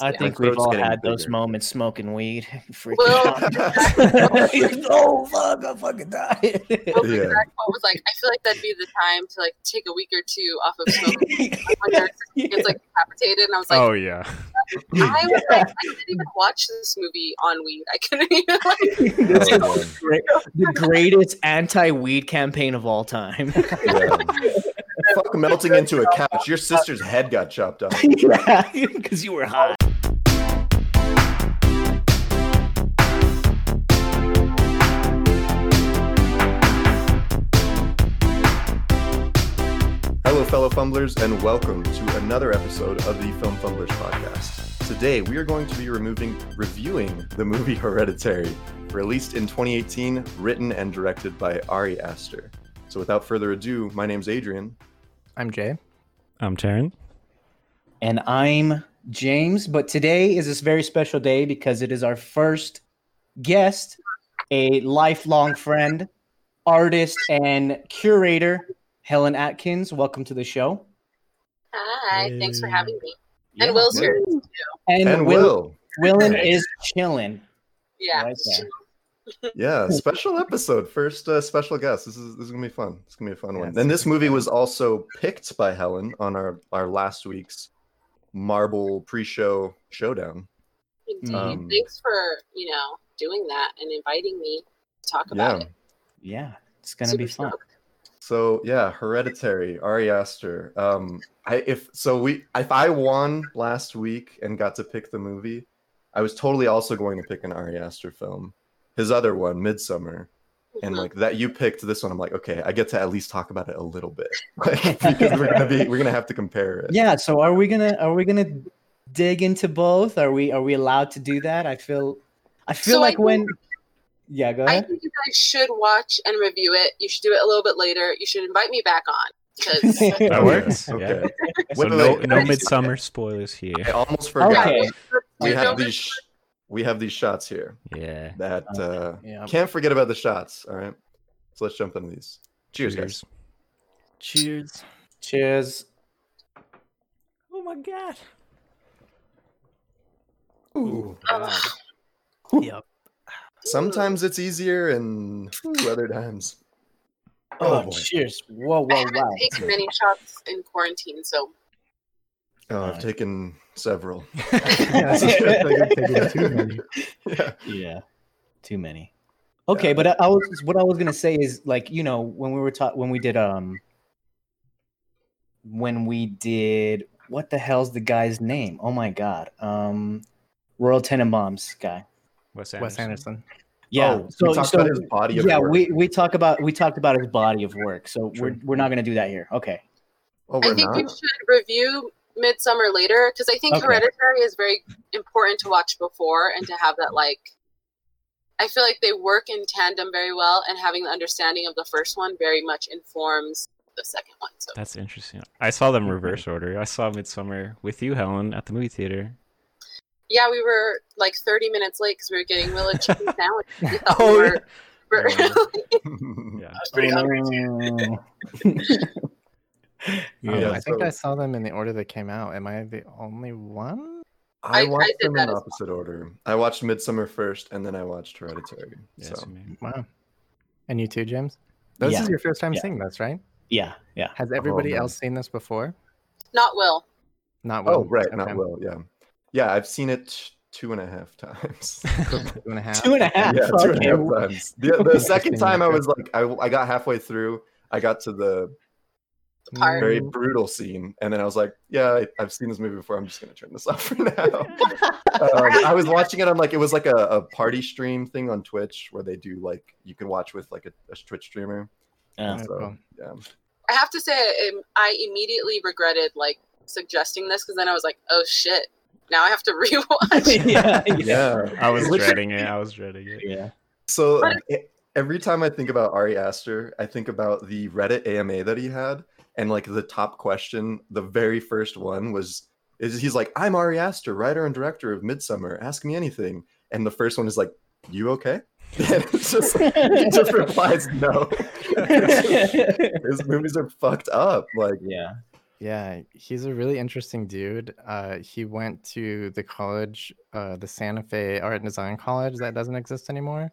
I Yeah. think we've all getting had those moments smoking weed. Freaking Well, out. oh fuck! I'm fucking dying. Well, Yeah. exact was like, I feel like that'd be the time to like take a week or two off of smoking when your like decapitated. And I was like, oh yeah. I was like, I couldn't even watch this movie on weed. I couldn't even like. This is Oh, great- the greatest anti-weed campaign of all time. yeah. Fuck melting into a couch. Your sister's head got chopped off. yeah, because you were high. Hello, fellow fumblers, and welcome to another episode of the Film Fumblers podcast. Today, we are going to be removing, reviewing the movie Hereditary, released in 2018, written and directed by Ari Aster. So, without further ado, my name's Adrian. I'm Jay. I'm Taryn. And I'm James, but today is this very special day because it is our first guest, a lifelong friend, artist, and curator, Helen Atkins. Welcome to the show. Hi, thanks for having me. Yeah. And Will's here. And, And Will, Will. Willin is chilling. Yeah. Right there. Yeah, special episode. First uh, special guest. This is this is gonna be fun. It's gonna be a fun one. Yes. And this movie was also picked by Helen on our our last week's Marble pre-show showdown. Indeed. Um, thanks for you know doing that and inviting me to talk about Yeah. it. Yeah, it's gonna Super be fun. stoked. So yeah, Hereditary, Ari Aster. Um, I if so we if I won last week and got to pick the movie, I was totally also going to pick an Ari Aster film. His other one, Midsommar, and like that you picked this one. I'm like, okay, I get to at least talk about it a little bit, like, because we're gonna be we're gonna have to compare it. Yeah, so are we gonna are we gonna dig into both? Are we are we allowed to do that? I feel I feel So I like when think- Yeah, go ahead I ahead. think you guys should watch and review it. You should do it a little bit later. You should invite me back on because That works. yeah. Yeah. Okay. So no no Midsommar spoilers here. I almost forgot. Okay. We have these sh- we have these shots here Yeah. that uh, Yeah. can't forget about the shots. All right, so let's jump into these. Cheers, guys. Cheers. Cheers. Oh my god. Ooh. Ugh. Yep. Sometimes it's easier, and other times. Oh, Oh, boy. cheers. Whoa, I whoa, haven't taken many shots in quarantine, so Oh, I've Nice. taken several. Yeah, like taking too many. yeah. Yeah. Too many. Okay, but I, I was what I was gonna say is like, you know, when we were taught when we did um when we did what the hell's the guy's name? Oh my god. Um Royal Tenenbaums guy. Wes Wes Anderson. Anderson. Yeah. Oh, so we talked so about his body of yeah, work. we we talk about we talked about his body of work. So we're we're not gonna do that here. Okay. Oh, I think not. you should review Midsommar later because I think Okay. Hereditary is very important to watch before and to have that like. I feel like they work in tandem very well, and having the understanding of the first one very much informs the second one. So That's interesting. I saw them mm-hmm. reverse order. I saw Midsommar with you, Helen, at the movie theater. yeah, we were like 30 minutes late because we were getting Will a chicken sandwich. We thought Oh, we were, were- Yeah. pretty hungry Yeah, Um, I think so- I saw them in the order they came out. Am I the only one? I I- I watched did them that in as well. opposite order. I watched Midsommar first, and then I watched Hereditary. Yes, so man. Wow. And you too, James? This Yeah. is your first time Yeah. seeing this, right? Yeah, yeah. Has everybody man. else seen this before? Not Will. Not Will. oh Will. right, not Okay. Will. Yeah, yeah. I've seen it two and a half times. Two and a half. Two and a half. yeah, two and a half times. The, the second time I was like, I, I got halfway through. I got to the The part. very Mm, brutal scene, and then I was like, yeah, I, I've seen this movie before. I'm just gonna turn this off for now. um, I was watching it on like it was like a, a party stream thing on Twitch where they do like you can watch with like a, a Twitch streamer. Yeah. So yeah, I have to say, um, I immediately regretted like suggesting this because then I was like, oh shit, now I have to rewatch. yeah, yeah. I was dreading it. I was dreading it. yeah. So But- every time I think about Ari Aster, I think about the Reddit AMA that he had, and like the top question, the very first one was, "Is he's like, I'm Ari Aster, writer and director of Midsommar. Ask me anything." And the first one is like, "You okay?" And it's just he just replies, "No." His movies are fucked up. Like yeah. Yeah, he's a really interesting dude. Uh, he went to the college, uh, the Santa Fe Art and Design College that doesn't exist anymore.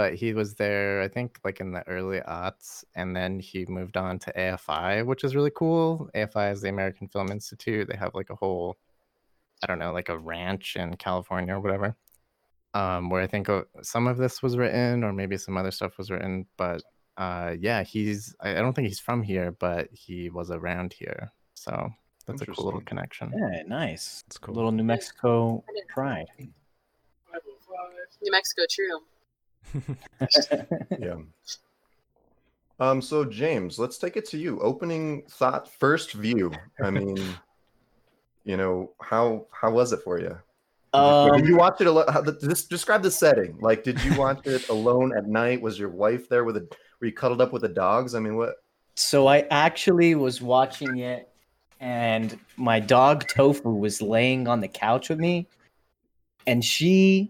But he was there, I think, like in the early aughts, and then he moved on to AFI, which is really cool. AFI is the American Film Institute. They have like a whole, I don't know, like a ranch in California or whatever, um, where I think uh, some of this was written, or maybe some other stuff was written. But uh, yeah, he's, I I don't think he's from here, but he was around here. So that's a cool little connection. Yeah, nice. It's cool. Little New Mexico pride. New Mexico, true. yeah. Um. So James, let's take it to you. Opening thought, first view. I mean, you know how how was it for you? um, did you watch it alone? Just describe the setting. Like, did you watch it alone at night? Was your wife there with a? Were you cuddled up with the dogs? I mean, what? so I actually was watching it, and my dog Tofu was laying on the couch with me, and she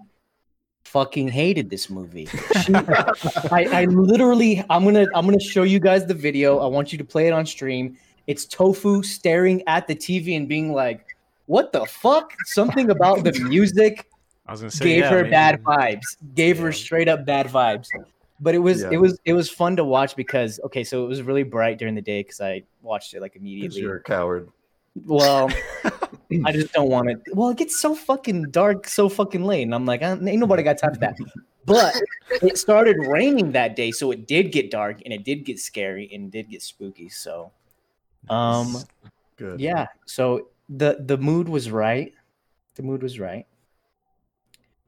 fucking hated this movie. She, I, I literally, I'm gonna, I'm gonna show you guys the video. I want you to play it on stream. It's Tofu staring at the TV and being like, "What the fuck?" Something about the music I was gonna say gave yeah, her maybe- bad vibes. Gave her straight up bad vibes. But it was Yeah. it was it was fun to watch because okay, so it was really bright during the day because I watched it like immediately. You're a coward. Well, I just don't want it. Well, it gets so fucking dark so fucking late, and I'm like, "Uh, ain't nobody got time for that. But it started raining that day, so it did get dark and it did get scary and it did get spooky. So, um, Good. yeah. So the the mood was right. The mood was right,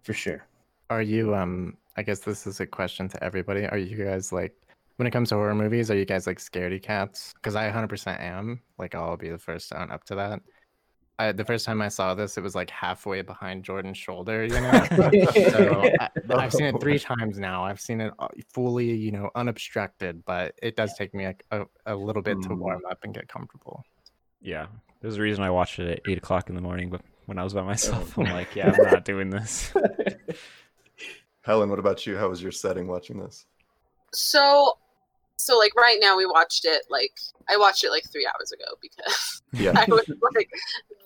for sure. Are you um I guess this is a question to everybody. Are you guys like when it comes to horror movies, are you guys like scaredy cats? Because I 100% am. Like I'll be the first to own up to that. I, the first time I saw this, it was like halfway behind Jordan's shoulder, you know. so I, I've seen it three times now. I've seen it uh, fully, you know, unobstructed, but it does take me like a, a little bit to Mm. warm up and get comfortable. Yeah, there's a reason I watched it at eight o'clock in the morning. But when I was by myself, I'm like, yeah, I'm not doing this. Helen, what about you? How was your setting watching this? So, so like right now we watched it like I watched it like three hours ago because Yeah. I was like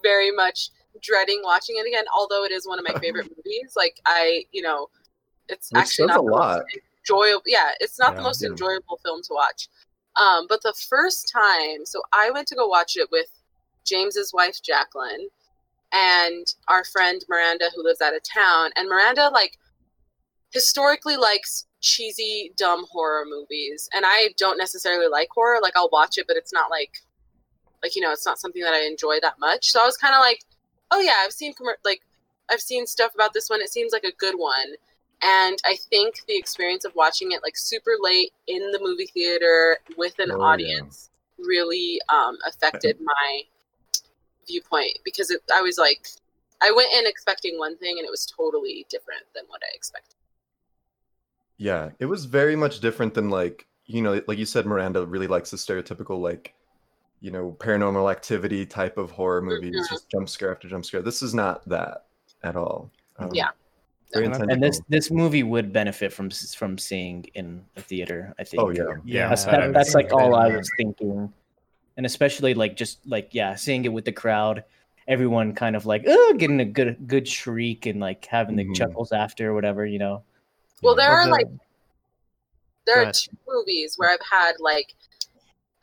very much dreading watching it again. Although it is one of my favorite movies, like I, you know, it's Which actually not a lot. enjoyable. Yeah, it's not the most Yeah. enjoyable film to watch. Um, but the first time, so I went to go watch it with James's wife Jacqueline and our friend Miranda who lives out of town. And Miranda like historically likes cheesy, dumb horror movies. And I don't necessarily like horror. Like I'll watch it, but it's not like like you know, it's not something that I enjoy that much. So I was kind of like, oh yeah, I've seen commer- like I've seen stuff about this one. It seems like a good one. And I think the experience of watching it like super late in the movie theater with an Oh, yeah. audience really um, affected my viewpoint because it, I was like, I went in expecting one thing and it was totally different than what I expected. Yeah, it was very much different than like you know, like you said, Miranda really likes the stereotypical like you know paranormal activity type of horror movies, Mhm. just jump scare after jump scare. This is not that at all. Um, Yeah. And this this movie would benefit from from seeing in a theater. I think. Oh yeah, Yeah, that's, that, that's like all I was thinking, and especially like just like yeah, seeing it with the crowd, everyone kind of like oh, getting a good good shriek and like having the Mhm. chuckles after or whatever, you know. Well, there are like there are two movies where I've had like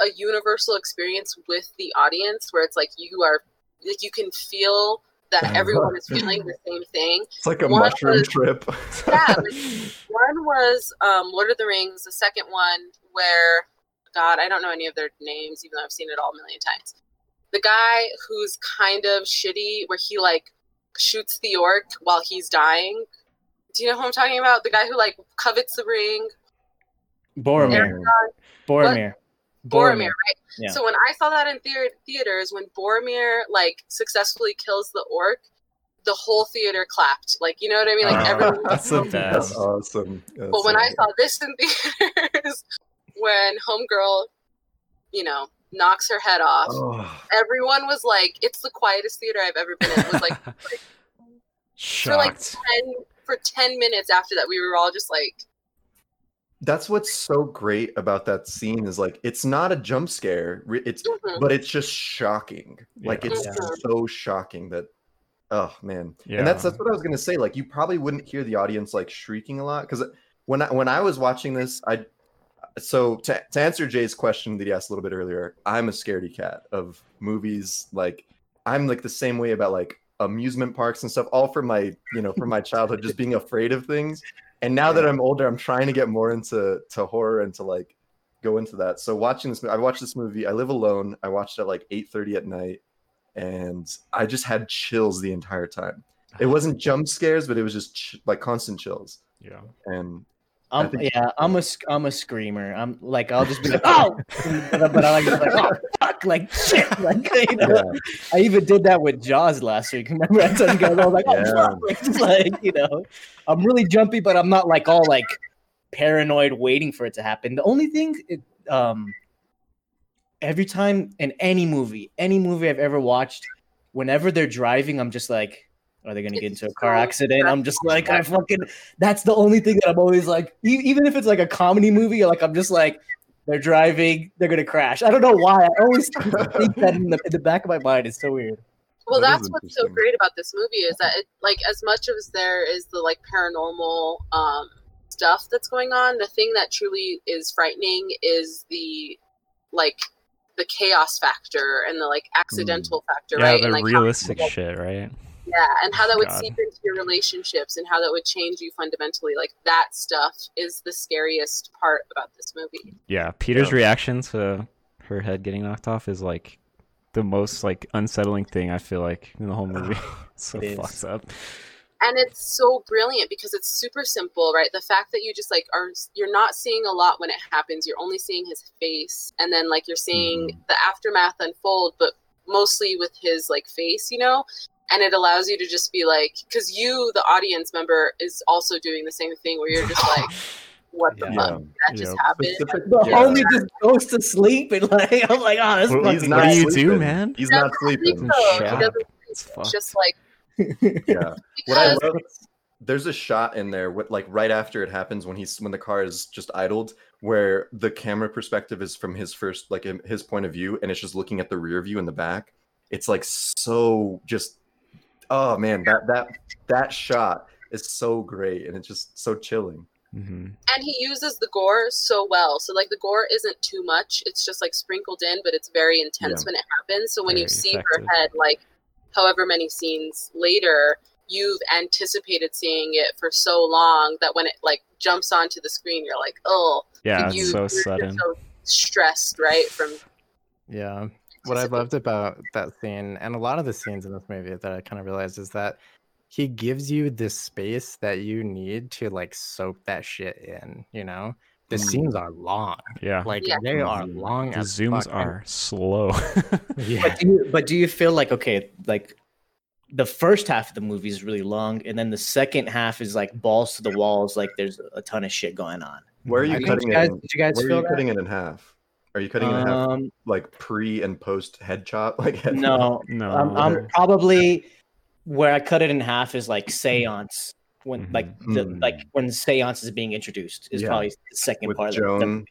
a universal experience with the audience where it's like you are like you can feel that everyone is feeling the same thing. it's like a One mushroom was- trip. Yeah, one was um, Lord of the Rings. The second one, where God, I don't know any of their names, even though I've seen it all a million times. The guy who's kind of shitty, where he like shoots the orc while he's dying. Do you know who I'm talking about? The guy who like covets the ring. Boromir, Boromir, Boromir, right? Yeah. So when I saw that in thea- theaters, when Boromir like successfully kills the orc, the whole theater clapped. Like you know what I mean? Like Ah, everyone. that's the That's awesome. That's But when I saw this in theaters, when Homegirl, you know, knocks her head off, Oh, everyone was like, "It's the quietest theater I've ever been in." It was like for like ten for ten minutes after that, we were all just like, that's what's so great about that scene is like it's not a jump scare. re- It's Mhm. but it's just shocking. Like it's Yeah. so shocking that oh man. Yeah. And that's that's what I was gonna say. Like you probably wouldn't hear the audience like shrieking a lot because when I when I was watching this, I so to, to answer Jay's question that he asked a little bit earlier, I'm a scaredy cat of movies. Like I'm like the same way about like amusement parks and stuff, all from my you know from my childhood, just being afraid of things. And now that I'm older, I'm trying to get more into to horror and to like go into that. So watching this, I watched this movie. I live alone. I watched it at like 8:30 at night, and I just had chills the entire time. It wasn't jump scares, but it was just ch- like constant chills. Yeah. And I I'm, think- yeah, I'm a sc- I'm a screamer. I'm like I'll just be like, oh, but, but I like, like oh like shit, like you know. yeah, I even did that with Jaws last week. Remember I told you guys I was like, oh, yeah. fuck. like you know, I'm really jumpy, but I'm not like all like paranoid waiting for it to happen. The only thing, it, um, every time in any movie, any movie I've ever watched, whenever they're driving, I'm just like, are they gonna get into a car accident? I'm just like, I fucking. That's the only thing that I'm always like, even if it's like a comedy movie, like I'm just like. They're driving. They're gonna crash. I don't know why. I always think that in the, in the back of my mind. It's so weird. Well, That is that's what's so great about this movie is that it, like as much as there is the like paranormal um stuff that's going on, the thing that truly is frightening is the like the chaos factor and the like accidental factor, Yeah, right? the and like how- realistic shit, right? Yeah, and how that would God. seep into your relationships and how that would change you fundamentally. Like that stuff is the scariest part about this movie. Yeah, Peter's Yeah. reaction to her head getting knocked off is like the most like unsettling thing I feel like in the whole movie. It's so It is. fucked up. and it's so brilliant because it's super simple right the fact that you just like are you're not seeing a lot when it happens you're only seeing his face and then like you're seeing mm-hmm. the aftermath unfold but mostly with his like face you know and it allows you to just be like because you the audience member is also doing the same thing where you're just like what the Yeah. fuck that just Yep. happened Specific- The yeah. homie just goes to sleep and like I'm like, oh, this Well, fucking he's What do you do, man? He's He not doesn't sleep, sleeping. though. He up. It's sleep. just like Yeah. What I love, there's a shot in there, with, like right after it happens, when he's when the car is just idled, where the camera perspective is from his first, like his point of view, and it's just looking at the rear view in the back. It's like so just, oh man, that that that shot is so great, and it's just so chilling. hmm and he uses the gore so well. So like the gore isn't too much; it's just like sprinkled in, but it's very intense Yeah. when it happens. So when you see effective. her head, like however many scenes later, you've anticipated seeing it for so long that when it like jumps onto the screen, you're like, oh, Yeah, you, so you're sudden. so stressed, right? From Yeah. What I loved about that scene and a lot of the scenes in this movie that I kind of realized is that he gives you this space that you need to like soak that shit in, you know? The Mm. scenes are long. Yeah. Like Yeah. they are Mhm. long the as zooms fuck, are slow. Yeah. But do you but do you feel like okay, like the first half of the movie is really long, and then the second half is like balls to the walls, like there's a ton of shit going on. Where are you think cutting Did you guys, it? In, did you guys where are feel you that? cutting it in half? Are you cutting it in half Um, like pre and post head chop? Like head no, no. I'm, I'm probably where I cut it in half is like seance when Mhm. like the Mm. like when seance is being introduced is Yeah. probably the second with part. of the- Joan?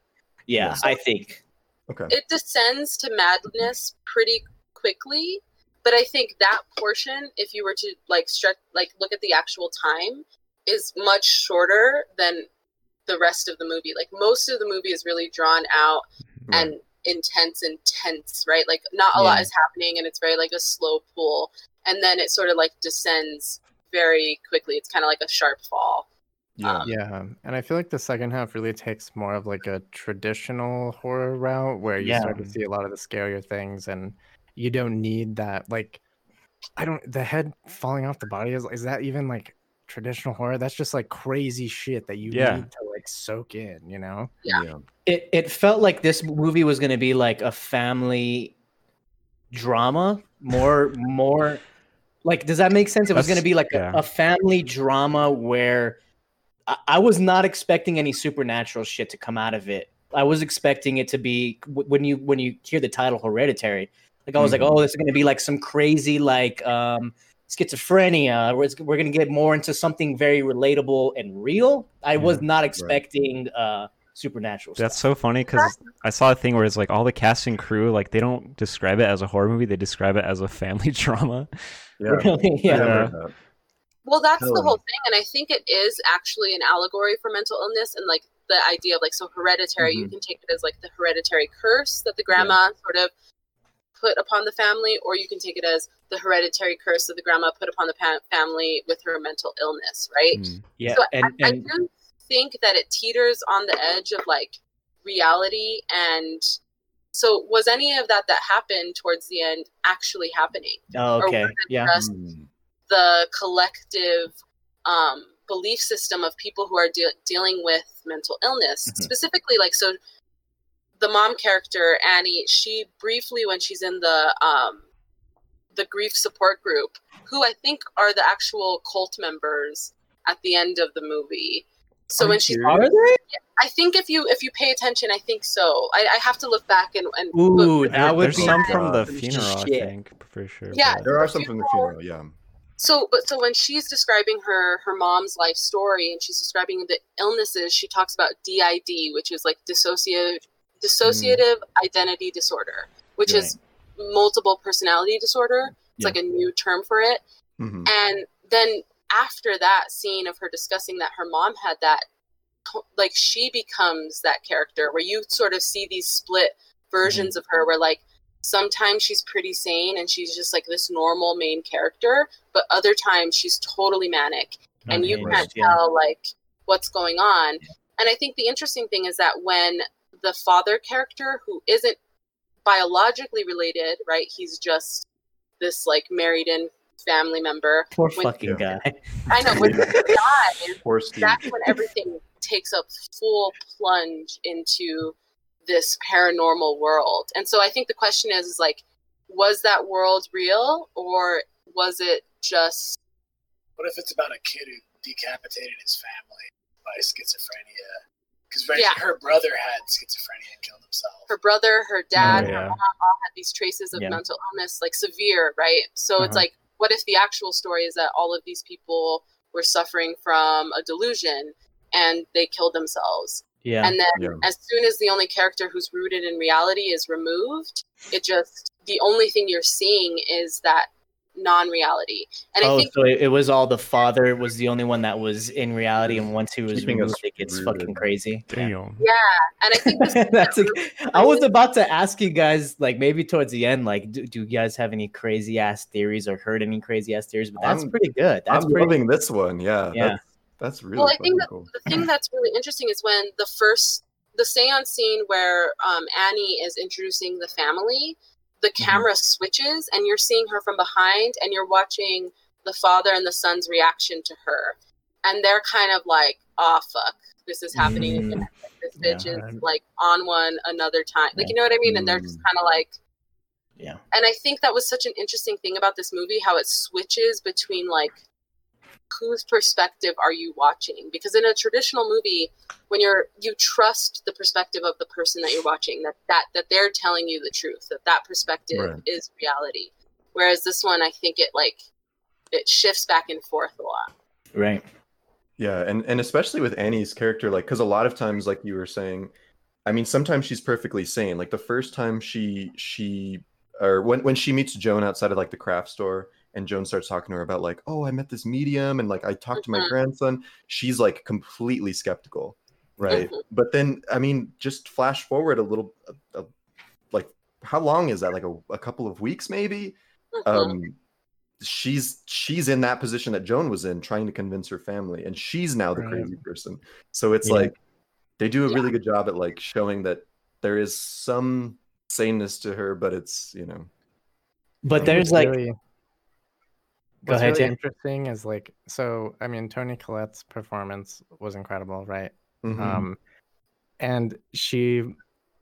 yeah, Yeah. I think. Okay. it descends to madness pretty quickly but i think that portion if you were to like stretch like look at the actual time is much shorter than the rest of the movie like most of the movie is really drawn out Right. and intense and tense right like not a lot is happening and it's very like a slow pull and then it sort of like descends very quickly it's kind of like a sharp fall yeah. Um, yeah, and I feel like the second half really takes more of like a traditional horror route where you start to see a lot of the scarier things, and you don't need that. Like, I don't. The head falling off the body is is that even like traditional horror? That's just like crazy shit that you Yeah. need to like soak in. You know? Yeah. It it felt like this movie was going to be like a family drama, more more like does that make sense? It was going to be like a, yeah. a family drama where I, I was not expecting any supernatural shit to come out of it. I was expecting it to be when you when you hear the title Hereditary, like I was Mhm. like, oh, this is going to be like some crazy like um schizophrenia. We're, we're going to get more into something very relatable and real. I was not expecting uh supernatural That's stuff. so funny because I saw a thing where it's like all the cast and crew, like they don't describe it as a horror movie; they describe it as a family drama. Yeah. Really? I yeah. remember. Well, that's the whole thing, and I think it is actually an allegory for mental illness and like the idea of like so hereditary. You Mhm. can take it as like the hereditary curse that the grandma sort of put upon the family, or you can take it as the hereditary curse that the grandma put upon the pa- family with her mental illness, right? Mm. Yeah, So and, I and do think that it teeters on the edge of like reality and. So was any of that that happened towards the end actually happening? oh, or okay, was it yeah, just Mm. the collective um, belief system of people who are de- dealing with mental illness Mhm. specifically like so the mom character annie she briefly when she's in the um, the grief support group who i think are the actual cult members at the end of the movie so Are when you she's are they? i think if you if you pay attention i think so i, I have to look back and, and Ooh, look- that would There's be some from the funeral, I think, for sure. Yeah. but- There are some from the funeral, yeah. So, but so when she's describing her her mom's life story and she's describing the illnesses, she talks about DID, which is like dissociative dissociative identity disorder, which is multiple personality disorder. It's Yeah. like a new term for it. Mhm. And then after that scene of her discussing that her mom had that, like she becomes that character where you sort of see these split versions of her where like sometimes she's pretty sane and she's just like this normal main character, but other times she's totally manic and you can't yeah. tell like what's going on. And I think the interesting thing is that when the father character who isn't biologically related, right? He's just this like married in family member. Poor When- fucking guy. I know when he dies, Poor Steve. that's when everything takes a full plunge into this paranormal world. And so I think the question is, is like, was that world real or was it just What if it's about a kid who decapitated his family by schizophrenia? Because Yeah. her brother had schizophrenia and killed himself. her brother, her dad, Oh, her mom all had these traces of Yeah. mental illness, like severe, right? So it's Uh-huh. like, what if the actual story is that all of these people were suffering from a delusion and they killed themselves? Yeah, And then Yeah. as soon as the only character who's rooted in reality is removed, it just the only thing you're seeing is that non-reality. And I oh, think so it, it was all the father was the only one that was in reality, and once he was Keeping removed, it gets rooted. fucking crazy. Yeah. Damn. yeah, and I think this That's a, I was about to ask you guys, like maybe towards the end, like, do, do you guys have any crazy ass theories or heard any crazy ass theories? But that's I'm- pretty good. That's I'm pretty. loving this one. Yeah. Yeah. That's, that's really well, I think that cool. the thing that's really interesting is when the first the seance scene where um, Annie is introducing the family, the Mm-hmm. camera switches and you're seeing her from behind and you're watching the father and the son's reaction to her, and they're kind of like, "Oh fuck, this is happening Mm. again. This bitch Yeah. is like on one another time." Like you know what I mean? And they're just Mm. kind of like. Yeah. And I think that was such an interesting thing about this movie, how it switches between like whose perspective are you watching? Because in a traditional movie, when you're you trust the perspective of the person that you're watching, that that that they're telling you the truth, that that perspective Right. is reality. Whereas this one, I think it like it shifts back and forth a lot. Right. Yeah, and and especially with Annie's character, like, because a lot of times, like you were saying, I mean, sometimes she's perfectly sane. Like the first time she she or when when she meets Joan outside of like the craft store, and Joan starts talking to her about like, oh, I met this medium, and like I talked to my Mhm. grandson. She's like completely skeptical, right? Mhm. But then, I mean, just flash forward a little, a, a- like, how long is that? Like a, a couple of weeks, maybe. Mhm. um she's she's in that position that joan was in trying to convince her family and she's now the Right. crazy person so it's Yeah. like they do a Yeah. really good job at like showing that there is some saneness to her but it's you know But there's like, really, Go what's ahead, really Jay. interesting is like so. I mean, Toni Collette's performance was incredible, right? mhm. Um, and she,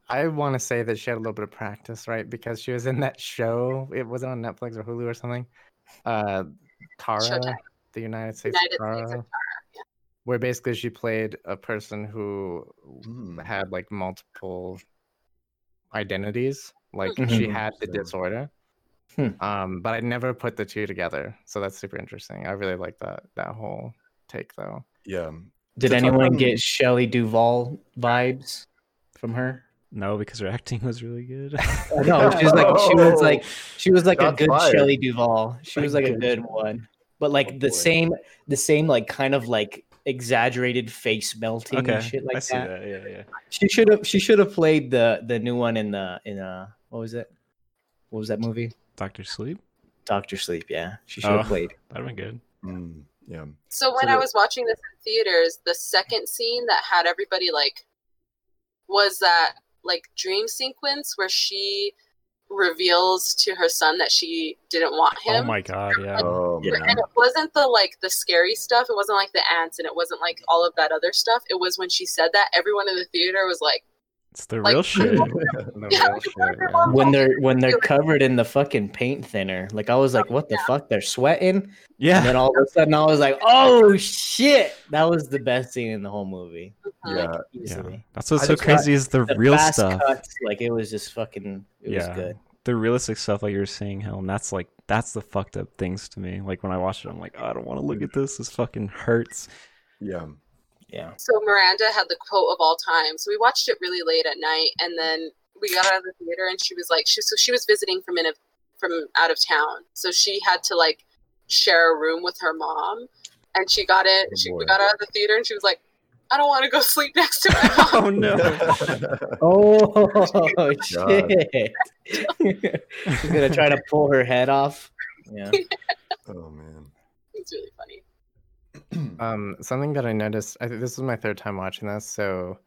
I want to say that she had a little bit of practice, right? Because she was in that show. It was not on Netflix or Hulu or something. Uh, Tara, Showtime. the United States of United States Tara, of where basically she played a person who Mm. had like multiple identities. Like she Mhm. had the Interesting. disorder. Hmm. Um, but I never put the two together. So that's super interesting. I really like that that whole take though. yeah Did To anyone on- get Shelley Duvall vibes from her? No, because her acting was really good. No, she was like she was like she was like a good fired. Shelley Duvall. She was like a Good. good one, but like Oh, the boy. same the same like kind of like exaggerated face melting okay, and shit like I see that. that. Yeah, yeah. She should have she should have played the the new one in the in uh what was it? What was that movie? Doctor Sleep. Doctor Sleep. Yeah, she should have Oh. played. That'd been good. Mm, yeah. So when So I was watching this in theaters, the second scene that had everybody like was that like dream sequence where she reveals to her son that she didn't want him. Oh my god, yeah. Oh Yeah. And it wasn't the like the scary stuff. It wasn't like the ants, and it wasn't like all of that other stuff. It was when she said that everyone in the theater was like, It's the like, real shit. The real shit, yeah. When they're when they're covered in the fucking paint thinner, like I was like, what the fuck? They're sweating, and Yeah. then all of a sudden I was like, oh shit! That was the best scene in the whole movie. Yeah. Like, Yeah. That's what's I so crazy is the, The real fast stuff. cuts, like it was just fucking. It yeah. was good. The realistic stuff, like you were saying, Helen, that's like that's the fucked up things to me. Like when I watch it, I'm like, oh, I don't want to look at this. This fucking hurts. Yeah. Yeah. So Miranda had the quote of all time. So we watched it really late at night, and then we got out of the theater, and she was like, she so she was visiting from in a, from out of town, so she had to like share a room with her mom, and she got it. Oh, she boy. got out of the theater, and she was like, I don't want to go sleep next to my mom. oh no. Oh shit! She's gonna try to pull her head off. Yeah. oh man. it's really funny. Um, something that I noticed, I think this is my third time watching this, so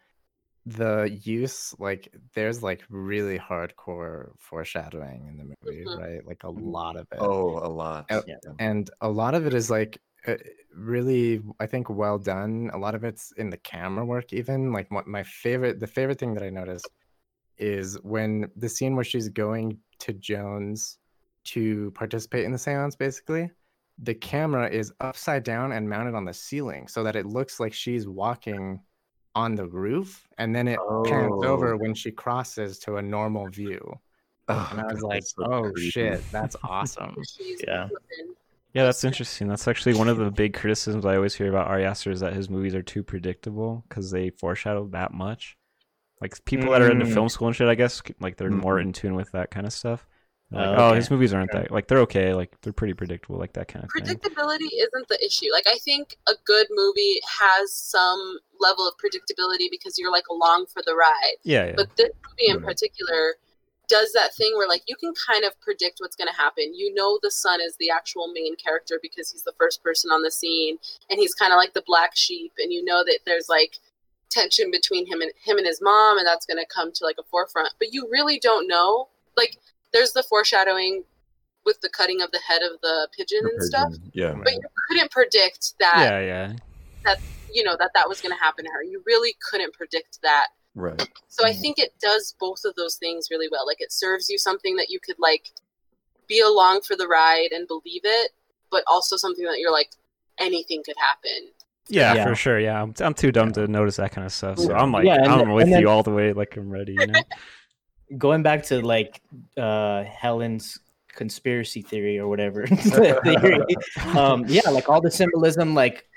the use, like, there's like really hardcore foreshadowing in the movie, Mhm. right? Like a lot of it. oh, a lot. Oh, Yeah. and a lot of it is like uh, really i think well done a lot of it's in the camera work even like what my favorite the favorite thing that i noticed is when the scene where she's going to Joan's to participate in the seance basically the camera is upside down and mounted on the ceiling so that it looks like she's walking on the roof and then it pans over Oh. when she crosses to a normal view Oh, and i was God, like so oh creepy. shit that's awesome Yeah. Yeah, that's interesting. That's actually one of the big criticisms I always hear about Ari Aster is that his movies are too predictable because they foreshadow that much. Like people that are into Mm. film school and shit, I guess, like they're more Mhm. in tune with that kind of stuff. They're Like, Oh, okay. his movies aren't that like they're okay, like they're pretty predictable, like that kind of thing. predictability isn't the issue. Like I think a good movie has some level of predictability because you're like along for the ride. Yeah, yeah. But this movie in Yeah. particular does that thing where like you can kind of predict what's going to happen. You know the son is the actual main character because he's the first person on the scene and he's kind of like the black sheep and you know that there's like tension between him and him and his mom and that's going to come to like a forefront. But you really don't know. Like there's the foreshadowing with the cutting of the head of the pigeon The and stuff Yeah. but you couldn't predict that yeah, yeah. That you know that that was going to happen to her you really couldn't predict that Right. so i think it does both of those things really well like it serves you something that you could like be along for the ride and believe it but also something that you're like anything could happen Yeah, Yeah. for sure. Yeah, I'm, I'm too dumb to notice that kind of stuff. So I'm like, Yeah, I'm the- with then- you all the way. Like I'm ready. You know? Going back to like uh Helen's conspiracy theory or whatever theory. Um, yeah, like all the symbolism like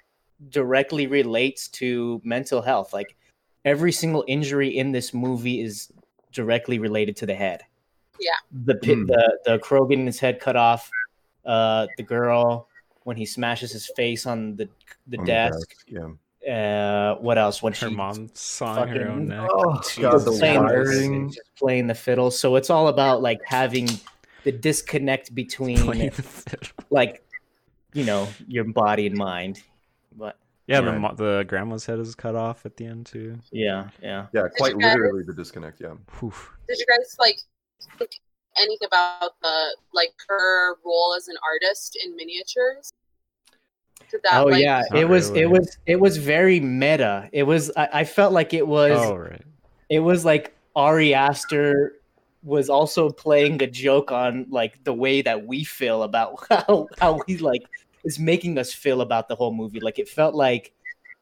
directly relates to mental health. Like every single injury in this movie is directly related to the head. Yeah. The pit, Hmm. the the crow getting his head cut off. Uh, the girl when he smashes his face on the the On the desk. Yeah. Uh, what else? When Her she mom sawing her own neck. Oh she God, the playing, wiring. just playing the fiddle. So it's all about like having the disconnect between the like you know your body and mind. But Yeah, the Right. mo- the grandma's head is cut off at the end too. yeah, yeah. Yeah, quite guys- literally the disconnect. Yeah. Whew. did you guys like think anything about the like her role as an artist in miniatures did that oh like yeah, it was really. it was it was very meta. It was I, I felt like it was Oh right. it was like Ari Aster was also playing a joke on like the way that we feel about how how he like is making us feel about the whole movie. Like it felt like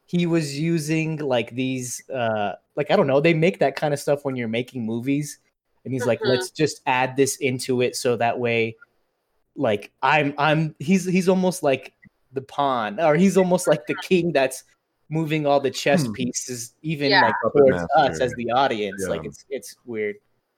he was using like these uh like I don't know, they make that kind of stuff when you're making movies and he's like Mhm. let's just add this into it so that way like I'm I'm he's he's almost like the pawn or he's almost like the king that's moving all the chess Hmm. pieces, even Yeah. like Puppet towards us as the audience. Like it's it's weird.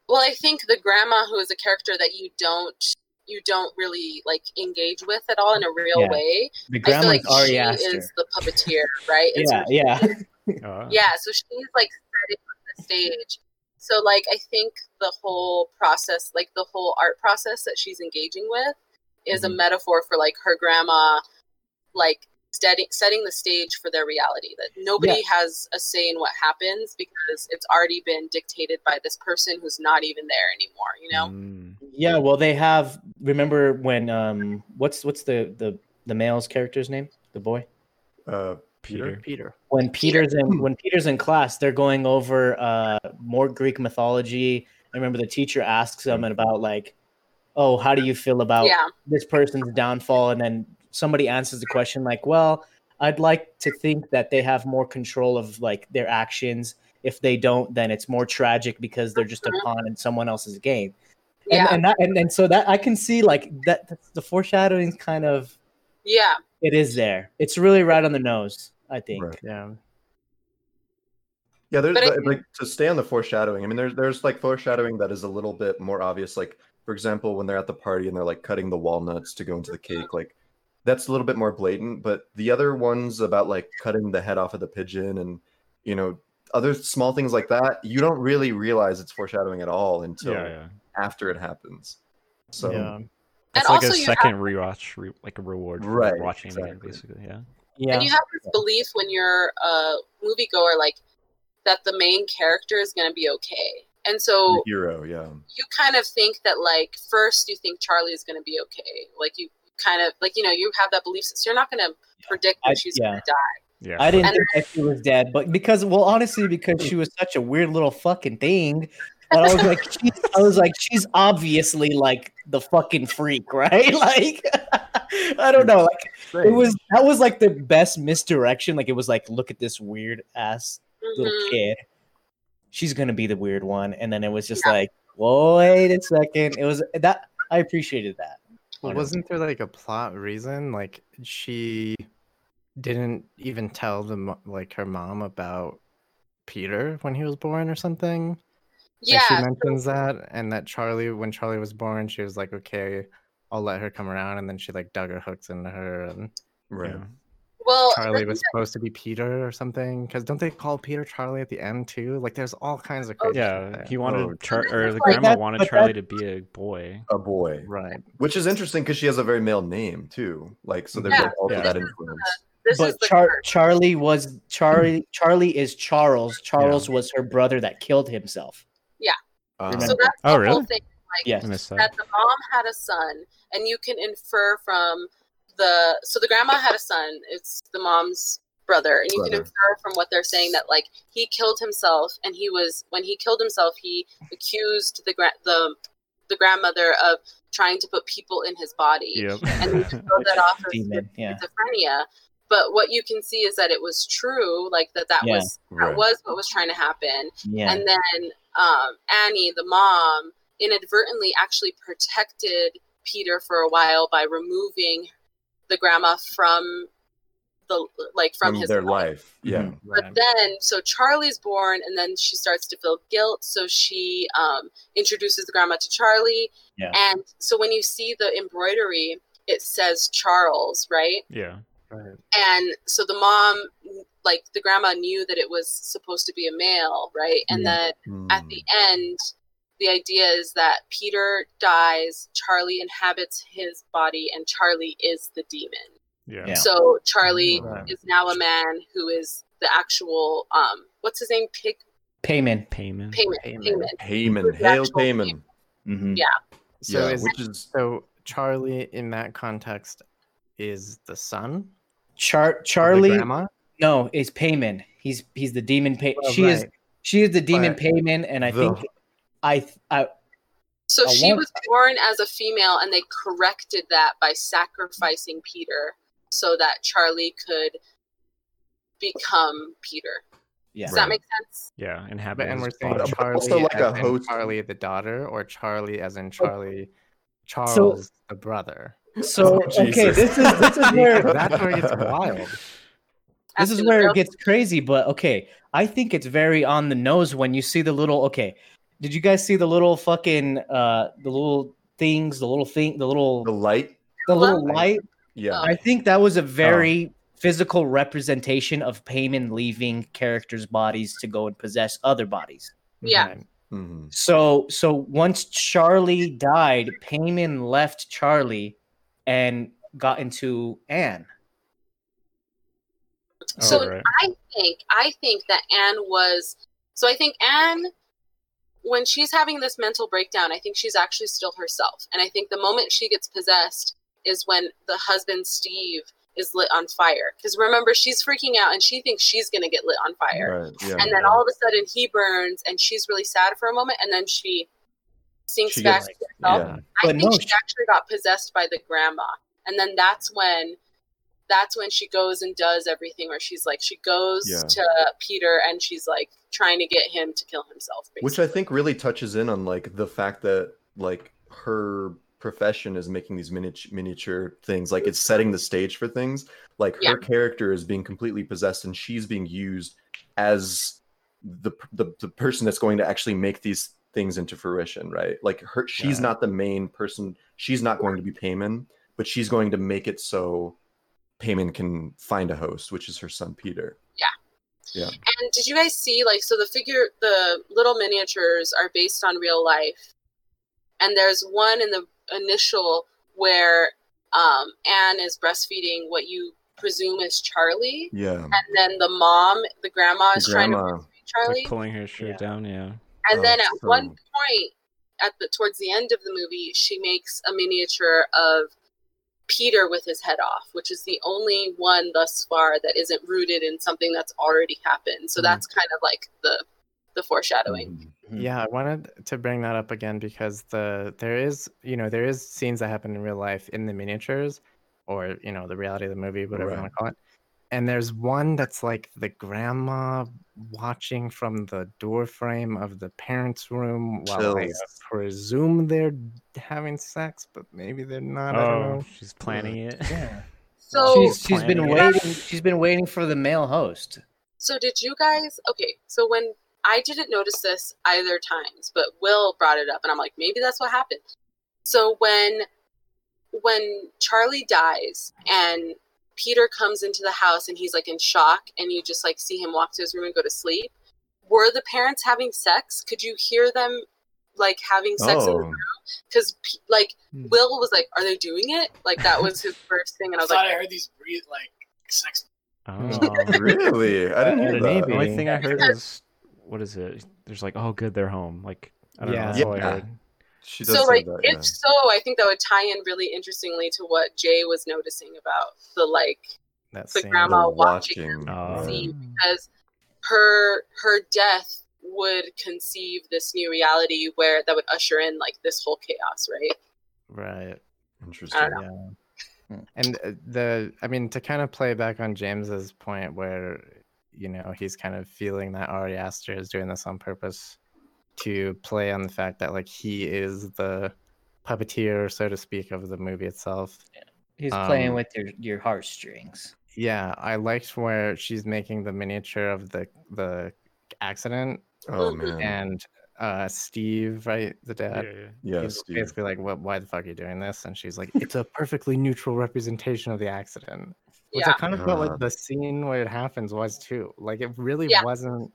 Well, I think the grandma who is a character that you don't you don't really like engage with at all in a real Yeah. way. The I feel grandma's like Ari she Aster. is the puppeteer, right? And so Yeah, yeah. Oh, yeah so she's like setting the stage so like i think the whole process like the whole art process that she's engaging with is Mm-hmm. a metaphor for like her grandma like setting setting the stage for their reality that nobody has a say in what happens because it's already been dictated by this person who's not even there anymore you know Mm. Yeah, well, they have. Remember when? Um, what's what's the the the male's character's name? The boy. Uh, Peter. Peter. Peter. When Peter's in when Peter's in class, they're going over uh more Greek mythology. I remember the teacher asks them about like, oh, how do you feel about yeah this person's downfall? And then somebody answers the question like, well, I'd like to think that they have more control of like their actions. If they don't, then it's more tragic because they're just a Mhm. pawn in someone else's game. yeah and and, that, and and so that I can see like that the foreshadowing kind of yeah it is there. It's really right on the nose, I think. Right. Yeah. Yeah, there's But I like to stay on the foreshadowing. I mean, there's there's like foreshadowing that is a little bit more obvious. Like for example, when they're at the party and they're like cutting the walnuts to go into the cake, like that's a little bit more blatant. But the other ones about like cutting the head off of the pigeon and you know other small things like that, you don't really realize it's foreshadowing at all until Yeah, yeah. after it happens. So yeah. It's And like a also you have- second rewatch, re- like a reward for Right, watching it again, basically. Yeah. Yeah. And you have this belief when you're a moviegoer, like that the main character is going to be okay. And so the hero, yeah. you kind of think that, like, first you think Charlie is going to be okay. Like, you kind of, like, you know, you have that belief. So you're not going to predict that I- she's yeah. going to die. Yeah. I didn't And- think that she was dead, but because well, honestly, because she was such a weird little fucking thing. But I was like, she, I was like, she's obviously like the fucking freak, right? Like, I don't know. Like, it was that was like the best misdirection. Like, it was like, look at this weird ass little Mhm. kid. She's gonna be the weird one, and then it was just Yeah. like, wait a second. It was that I appreciated that. Well, wasn't there like a plot reason? Like she didn't even tell the like her mom about Peter when he was born or something. Like, Yeah. she mentions that, and that Charlie, when Charlie was born, she was like, "Okay, I'll let her come around," and then she like dug her hooks into her, and right. Well, Charlie was supposed to be Peter or something. Because don't they call Peter Charlie at the end too? Like, there's all kinds of Oh, crazy Yeah, there. he wanted Oh, Char- or the like- grandma that- wanted Charlie that- to be a boy. A boy, right. which is interesting because she has a very male name too. Like so, there's Yeah. like also Yeah. that uh, influence. this but Char- Charlie was Charlie. Hmm. Charlie is Charles. Charles was her brother that killed himself. Yeah. Remember. So that's Oh, the really? whole thing. Like, Yes. I missed that that. the mom had a son and you can infer from the so the grandma had a son it's the mom's brother and you can infer from what they're saying that like he killed himself and he was when he killed himself he accused the gra- the the grandmother of trying to put people in his body Yep. and we can throw that off as Demon. Yeah. schizophrenia but what you can see is that it was true like that that Yeah. was that Right. was what was trying to happen Yeah. and then um, Annie, the mom, inadvertently actually protected Peter for a while by removing the grandma from the like from, from his their life. life. Yeah. Mhm. But right. then, so Charlie's born, and then she starts to feel guilt. So she um, introduces the grandma to Charlie, Yeah. and so when you see the embroidery, it says Charles, right? yeah. right. and so the mom like the grandma knew that it was supposed to be a male right and Yeah. then at Mm. the end the idea is that peter dies charlie inhabits his body and charlie is the demon Yeah. Yeah. so charlie Right. is now a man who is the actual um what's his name pig Paimon. Paimon. payment Paimon. payment, hail actual Heyman. hmm Yeah. So yeah, is which is so Charlie in that context is the son Char- of the Charlie. grandma. No, is Paimon. He's he's the demon. Pay- Well, she is she is the demon But- Paimon, and I The- think I I so I she want- was born as a female and they corrected that by sacrificing peter so that charlie could become peter yeah. Does that make sense? Yeah. Inhabit. But, and we're saying body. Charlie also like as a in host- Charlie the daughter, or Charlie as in Charlie Charles the brother. So Oh, okay, this is this is where That's where it gets wild. this is where it gets crazy, but okay. I think it's very on the nose when you see the little okay. Did you guys see the little fucking uh the little things, the little thing, the little The light. the little Light. light? Yeah. I think that was a very physical representation of Paimon leaving characters' bodies to go and possess other bodies. Yeah. Right. Mhm. So so once Charlie died, Paimon left Charlie and got into Anne. So Oh, right. I think I think that Anne was so I think Anne when she's having this mental breakdown, I think she's actually still herself. And I think the moment she gets possessed is when the husband Steve is lit on fire. Because remember, she's freaking out and she thinks she's gonna get lit on fire. Right. Yeah. And then all of a sudden he burns and she's really sad for a moment and then she sinks She back gets- to herself. yeah. I But think no, she she- actually got possessed by the grandma, and then that's when, that's when she goes and does everything. Where she's like, she goes Yeah. to Peter and she's like trying to get him to kill himself. Basically. Which I think really touches in on like the fact that like her profession is making these miniature miniature things like it's setting the stage for things like Yeah. her character is being completely possessed and she's being used as the, the the person that's going to actually make these things into fruition right like her she's Yeah. not the main person she's not going to be Paimon but she's going to make it so Paimon can find a host which is her son peter Yeah. Yeah. And did you guys see like so the figure the little miniatures are based on real life, and there's one in the initial where um, Anne is breastfeeding what you presume is Charlie, yeah and then the mom, the grandma, is The trying to grandma. breastfeed Charlie. Like pulling her shirt Yeah. down, yeah. And Oh, then at so- one point, at the towards the end of the movie, she makes a miniature of Peter with his head off, which is the only one thus far that isn't rooted in something that's already happened. So Mhm. that's kind of like the the foreshadowing. Mhm. Yeah, I wanted to bring that up again because the there is you know there is scenes that happen in real life in the miniatures, or you know the reality of the movie, whatever you want to call it. And there's one that's like the grandma watching from the door frame of the parents' room while I Chills. presume they're having sex, but maybe they're not. I don't Oh, know. she's planning it. Yeah. So she's she's been planning it. waiting. She's been waiting for the male host. so did you guys? Okay, so when I didn't notice this either times, but Will brought it up, and I'm like, maybe that's what happened. So when when Charlie dies and Peter comes into the house and he's like in shock, and you just like see him walk to his room and go to sleep. Were the parents having sex? Could you hear them like having sex in the Oh, because like Hmm. Will was like, "Are they doing it?" Like that was his first thing, and I I was thought like, I heard these breathe like sex. Oh. really? I didn't hear Yeah, that. The only thing I heard Because- was what is it? There's like, oh, good, they're home. Like, I don't know. Yeah. All I Yeah. heard. She does so say like that, if yeah. so, I think that would tie in really interestingly to what Jay was noticing about the like That the grandma The watching, watching, Oh. see because her her death would conceive this new reality where that would usher in like this whole chaos, right? Right. Interesting. Yeah. Hmm. And uh, the, I mean, to kind of play back on James's point where, you know, he's kind of feeling that Ari Aster is doing this on purpose to play on the fact that, like, he is the puppeteer, so to speak, of the movie itself. He's playing Um, with your your heartstrings. Yeah, I liked where she's making the miniature of the the accident Oh man. and uh Steve, right, the dad. yeah. yeah, he's Steve. basically like, "What? Why the fuck are you doing this?" And she's like, "It's a perfectly neutral representation of the accident." Which I kind of felt Uh. like the scene where it happens was too. Like it really Yeah. wasn't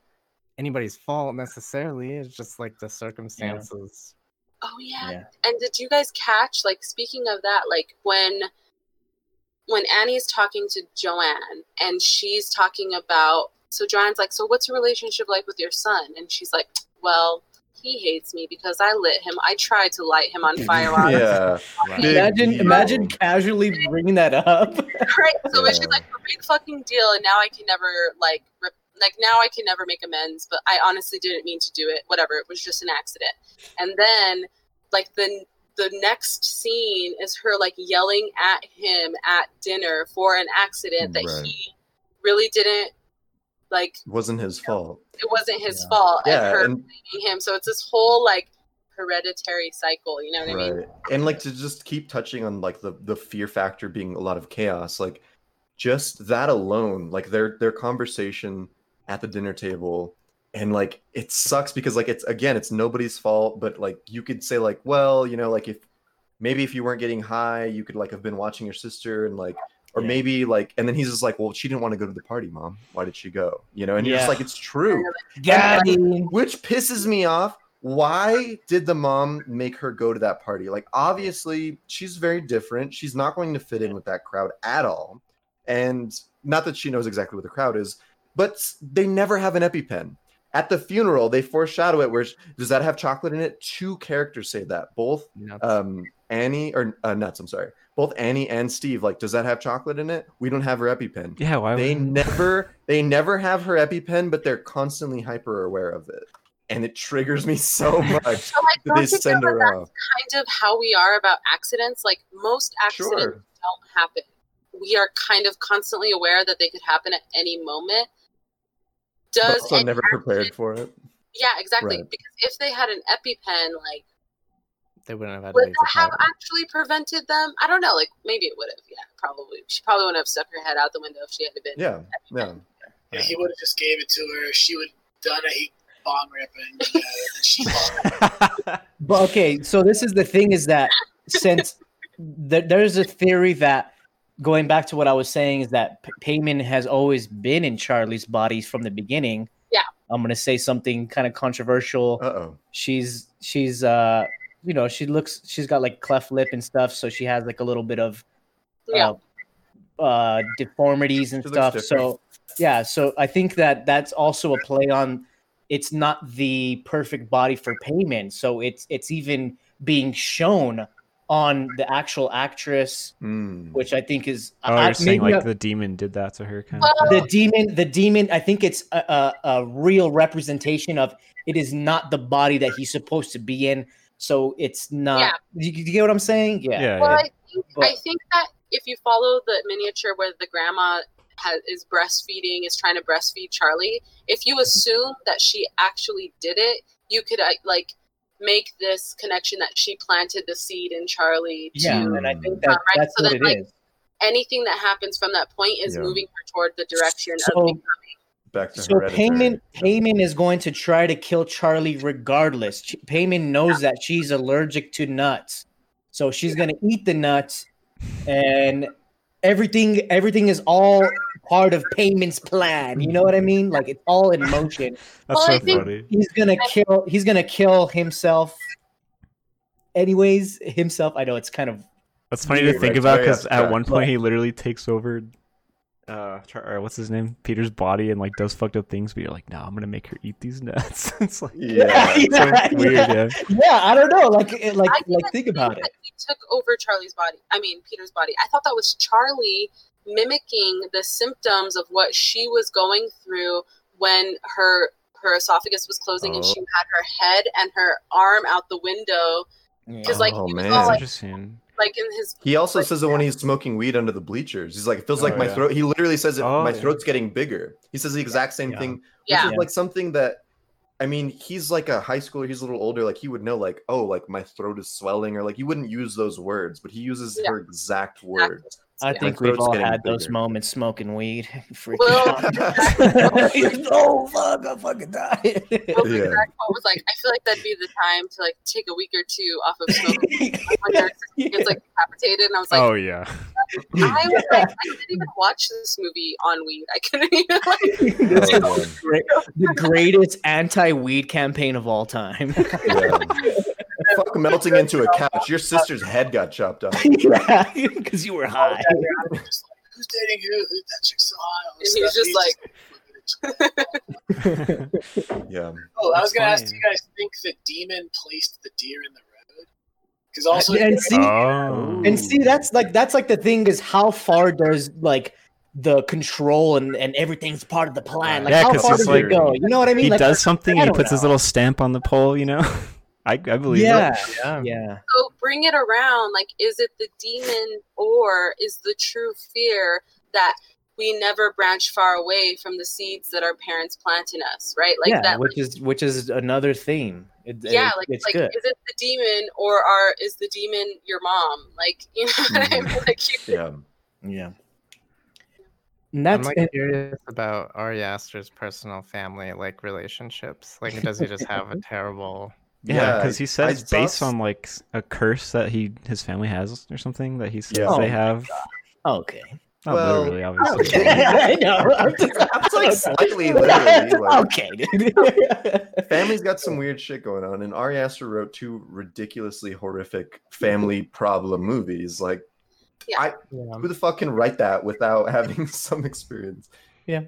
anybody's fault necessarily. It's just like the circumstances. Oh yeah. Yeah. And did you guys catch like speaking of that, like when when Annie's talking to Joanne and she's talking about so Joanne's like, So what's your relationship like with your son? And she's like, Well, he hates me because I lit him. I tried to light him on fire. I yeah. Right. Imagine deal. imagine casually bringing that up. Right. So it's Yeah. just like a big fucking deal, and now I can never like rip, like now I can never make amends. But I honestly didn't mean to do it. Whatever. It was just an accident. And then like the the next scene is her like yelling at him at dinner for an accident that Right. he really didn't like. It wasn't his fault. It wasn't his Yeah. fault, and Yeah, her and blaming him. So it's this whole like hereditary cycle. You know what I mean? And like to just keep touching on like the the fear factor being a lot of chaos. Like just that alone, like their their conversation at the dinner table, and like it sucks because like it's again it's nobody's fault, but like you could say like, well, you know, like if maybe if you weren't getting high, you could like have been watching your sister and like or Yeah. maybe like and then he's just like, well, she didn't want to go to the party, mom. Why did she go? You know, and you're just like, it's true Got him. which pisses me off. Why did the mom make her go to that party? Like, obviously, she's very different. She's not going to fit in with that crowd at all. And not that she knows exactly what the crowd is, but they never have an EpiPen. At the funeral, they foreshadow it. Where does that have chocolate in it? Two characters say that. Both um, Annie or uh, nuts. I'm sorry. Both Annie and Steve. Like, does that have chocolate in it? We don't have her EpiPen. Yeah, why They would never they never have her EpiPen, but they're constantly hyper aware of it. And it triggers me so much that So like, they don't you feel send her that's off. kind of how we are about accidents? Like most accidents Sure. don't happen. We are kind of constantly aware that they could happen at any moment. But Does also any never prepared accident- for it. Yeah, exactly. Right. Because if they had an EpiPen, like they wouldn't have had would that have party. actually prevented them? I don't know. Like maybe it would have. Yeah, probably. She probably wouldn't have stuck her head out the window if she had been. Yeah, yeah. Yeah, he would have just gave it to her. She would done a heat bong ripping, you and she. But okay, so this is the thing is that since th- there's a theory that going back to what I was saying is that P- Paimon has always been in Charlie's body from the beginning. Yeah. I'm gonna say something kind of controversial. Uh oh. she's she's uh you know she looks she's got like cleft lip and stuff so she has like a little bit of Yeah. uh, uh deformities and She stuff so yeah so i think that that's also a play on it's not the perfect body for Paimon so it's it's even being shown on the actual actress Mm. which i think is Oh, I- you're saying like I- the demon did that to her kind Well, of thing? the demon the demon i think it's a, a, a real representation of it is not the body that he's supposed to be in so it's not Yeah. you, you get what i'm saying yeah, Yeah, Well, yeah. I think I think that if you follow the miniature where the grandma has, is breastfeeding, is trying to breastfeed Charlie, if you assume that she actually did it, you could uh, like make this connection that she planted the seed in Charlie. To yeah and i think that right, that's so what then, it is. like, anything that happens from that point is Yeah. moving her toward the direction So- of becoming. Back to so Hereditary. Paimon Paimon is going to try to kill charlie regardless Ch- Paimon knows that she's allergic to nuts so she's going to eat the nuts and everything everything is all part of Paimon's plan you know what i mean like it's all in motion That's Well, so funny. he's gonna kill he's gonna kill himself anyways himself i know it's kind of That's funny Weird, to think right? about Very because at abstract. one point he literally takes over. Uh, what's his name? Peter's body and like does fucked up things, but you're like, no, I'm gonna make her eat these nuts. it's like Yeah. it's so Yeah, weird, yeah. yeah. yeah i don't know like it- like I think like think about it He took over Charlie's body. I mean, Peter's body. I thought that was Charlie mimicking the symptoms of what she was going through when her her esophagus was closing and Oh. she had her head and her arm out the window because like Oh, he was man. all like, interesting. like in his He also Like, says that when he's smoking weed under the bleachers, he's like, it feels oh, like Oh, my yeah. throat. He literally says it, Oh, my yeah. throat's getting bigger. He says the exact same Yeah. thing, which Yeah. is like something that, I mean, he's like a high schooler. He's a little older. Like he would know, like, oh, like my throat is swelling, or like he wouldn't use those words, but he uses Yeah. her exact words. I Yeah. think we've all getting had those moments smoking weed. Freaking Well, out. oh fuck, I'm fucking dying. Well, Yeah. was like, I feel like that'd be the time to like take a week or two off of smoking when your like decapitated. And I was like, oh yeah. I was like, I couldn't even watch this movie on weed. I couldn't even like This Oh, is great- the greatest anti-weed campaign of all time. Yeah. Fuck melting into a couch. Your sister's head got chopped off. yeah, because you were high. just like, who's dating who? Who that chick's so hot? And he was stuff. just He's Yeah. Oh, I was gonna ask, do you guys think the demon placed the deer in the road? Because also, and see, oh. and see, that's like that's like the thing is how far does like the control and and everything's part of the plan. Like Yeah, how 'cause far does like- it go? You know what I mean? he like, does something and he don't puts his little stamp on the pole, you know? I, I believe Yeah, Yeah. yeah. so bring it around. Like, is it the demon or is the true fear that we never branch far away from the seeds that our parents plant in us, right? Like yeah, that. which is which is another theme. It, yeah, it- like it's like good. is it the demon or are is the demon your mom? Like you know what I mm-hmm. mean? Like you, Yeah. Yeah. And I'm that's like and- curious about Ari Aster's personal family like relationships. Like, does he just have a terrible? Yeah, because he I says saw based s- on like a curse that he his family has or something that he says Yeah. they Oh, have. okay. Not Well, literally, obviously. Okay, I know. I'm just- That's like slightly literally. Like, okay, dude. family's got some weird shit going on, and Ari Aster wrote two ridiculously horrific family problem movies. Like, Yeah. who the fuck can write that without having some experience? Yeah.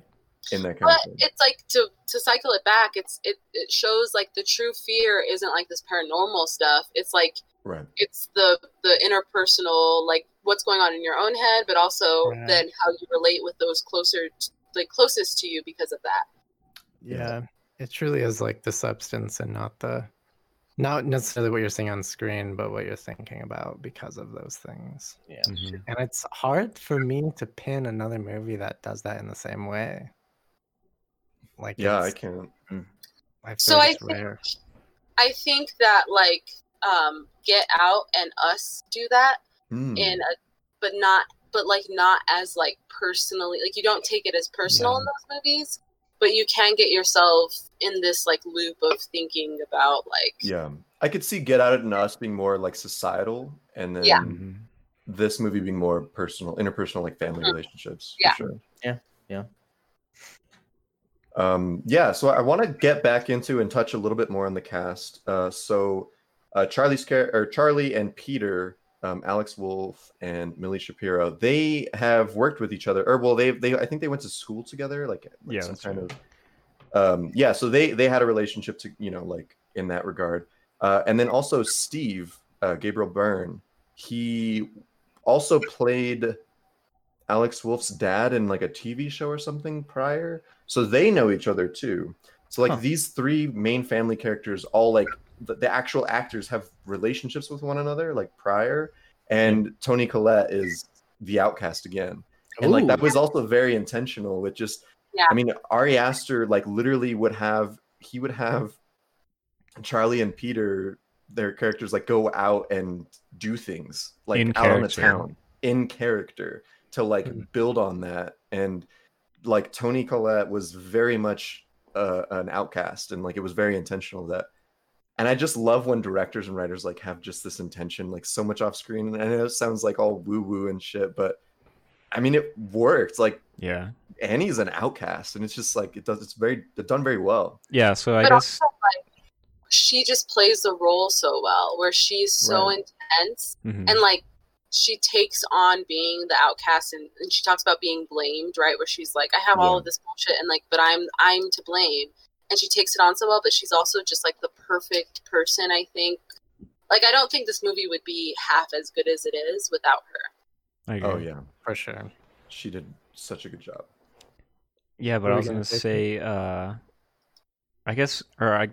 In that kind But of thing. it's like to to cycle it back. It's it it shows like the true fear isn't like this paranormal stuff. It's like Right. it's the the interpersonal like what's going on in your own head, but also Right. then how you relate with those closer t- like closest to you because of that. Yeah, it truly is like the substance and not the, not necessarily what you're seeing on screen, but what you're thinking about because of those things. Mhm. And it's hard for me to pin another movie that does that in the same way. Like, Yeah, I can't. I So I it's think. I think that like um Get Out and Us do that Hmm. in a but not but like not as like personally like you don't take it as personal in those movies but you can get yourself in this like loop of thinking about like Yeah, I could see Get Out and Us being more like societal, and then Yeah. Mhm. this movie being more personal, interpersonal, like family Mhm. relationships. Yeah. For sure. Yeah, yeah. Um, yeah, so I want to get back into and touch a little bit more on the cast. Uh, so uh, Charlie's char- or Charlie and Peter, um, Alex Wolff and Millie Shapiro, they have worked with each other, or well, they they I think they went to school together, like, like Yeah, some kind right. of um, yeah. So they they had a relationship to you know like in that regard, uh, and then also Steve uh, Gabriel Byrne, he also played Alex Wolff's dad in like a TV show or something prior. So they know each other too. So like Huh. these three main family characters all like the, the actual actors have relationships with one another like prior and Toni Collette is the outcast again. And like that was also very intentional with just Yeah. I mean Ari Aster like literally would have he would have Charlie and Peter their characters like go out and do things like In out on the town in character to like Mhm. build on that and like Toni Collette was very much uh, an outcast and like it was very intentional that and I just love when directors and writers like have just this intention like so much off screen and I know it sounds like all woo woo and shit but I mean it worked like Yeah. Annie's an outcast and it's just like it does it's very it's done very well Yeah. So I but guess also like she just plays the role so well where she's so Right. intense mhm. and like she takes on being the outcast and, and she talks about being blamed right? Where she's like i have all of this bullshit and like but i'm i'm to blame. And she takes it on so well but she's also just like the perfect person i think. Like i don't think this movie would be half as good as it is without her. I agree. oh yeah. For sure. she did such a good job. Yeah, but What I was gonna gonna say, say, uh, I guess, or I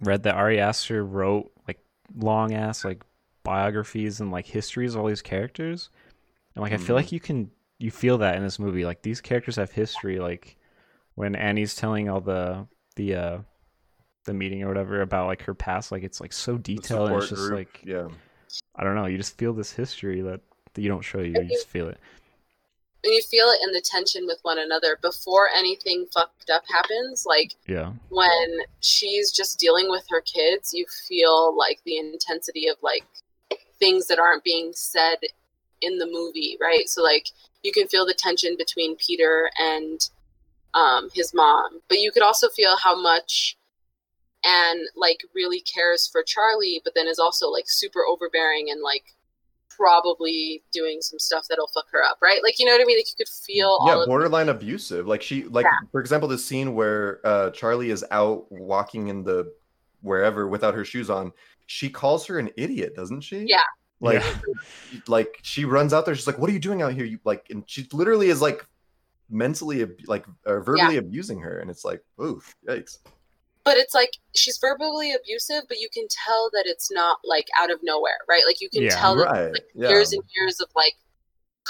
read that Ari Aster wrote like long ass like biographies and like histories of all these characters, and like I feel Mhm. like you can you feel that in this movie. Like these characters have history. Like when Annie's telling all the the uh the meeting or whatever about like her past, like it's like so detailed and it's just group, like yeah I don't know. You just feel this history that, that you don't show you. You just feel it. and you feel it in the tension with one another before anything fucked up happens like Yeah. when she's just dealing with her kids, you feel like the intensity of like things that aren't being said in the movie, right? So like you can feel the tension between Peter and um, his mom, but you could also feel how much Anne like really cares for Charlie, but then is also like super overbearing and like probably doing some stuff that'll fuck her up, right? Like you know what I mean? Like you could feel yeah all of borderline abusive like she like for example the scene where uh charlie is out walking in the wherever without her shoes on she calls her an idiot doesn't she Yeah. like Yeah. like she runs out there she's like what are you doing out here you like and she literally is like mentally ab- like or verbally abusing her and it's like oof yikes but it's like she's verbally abusive, but you can tell that it's not like out of nowhere, right? Like you can Yeah. tell that right like, yeah years and years of like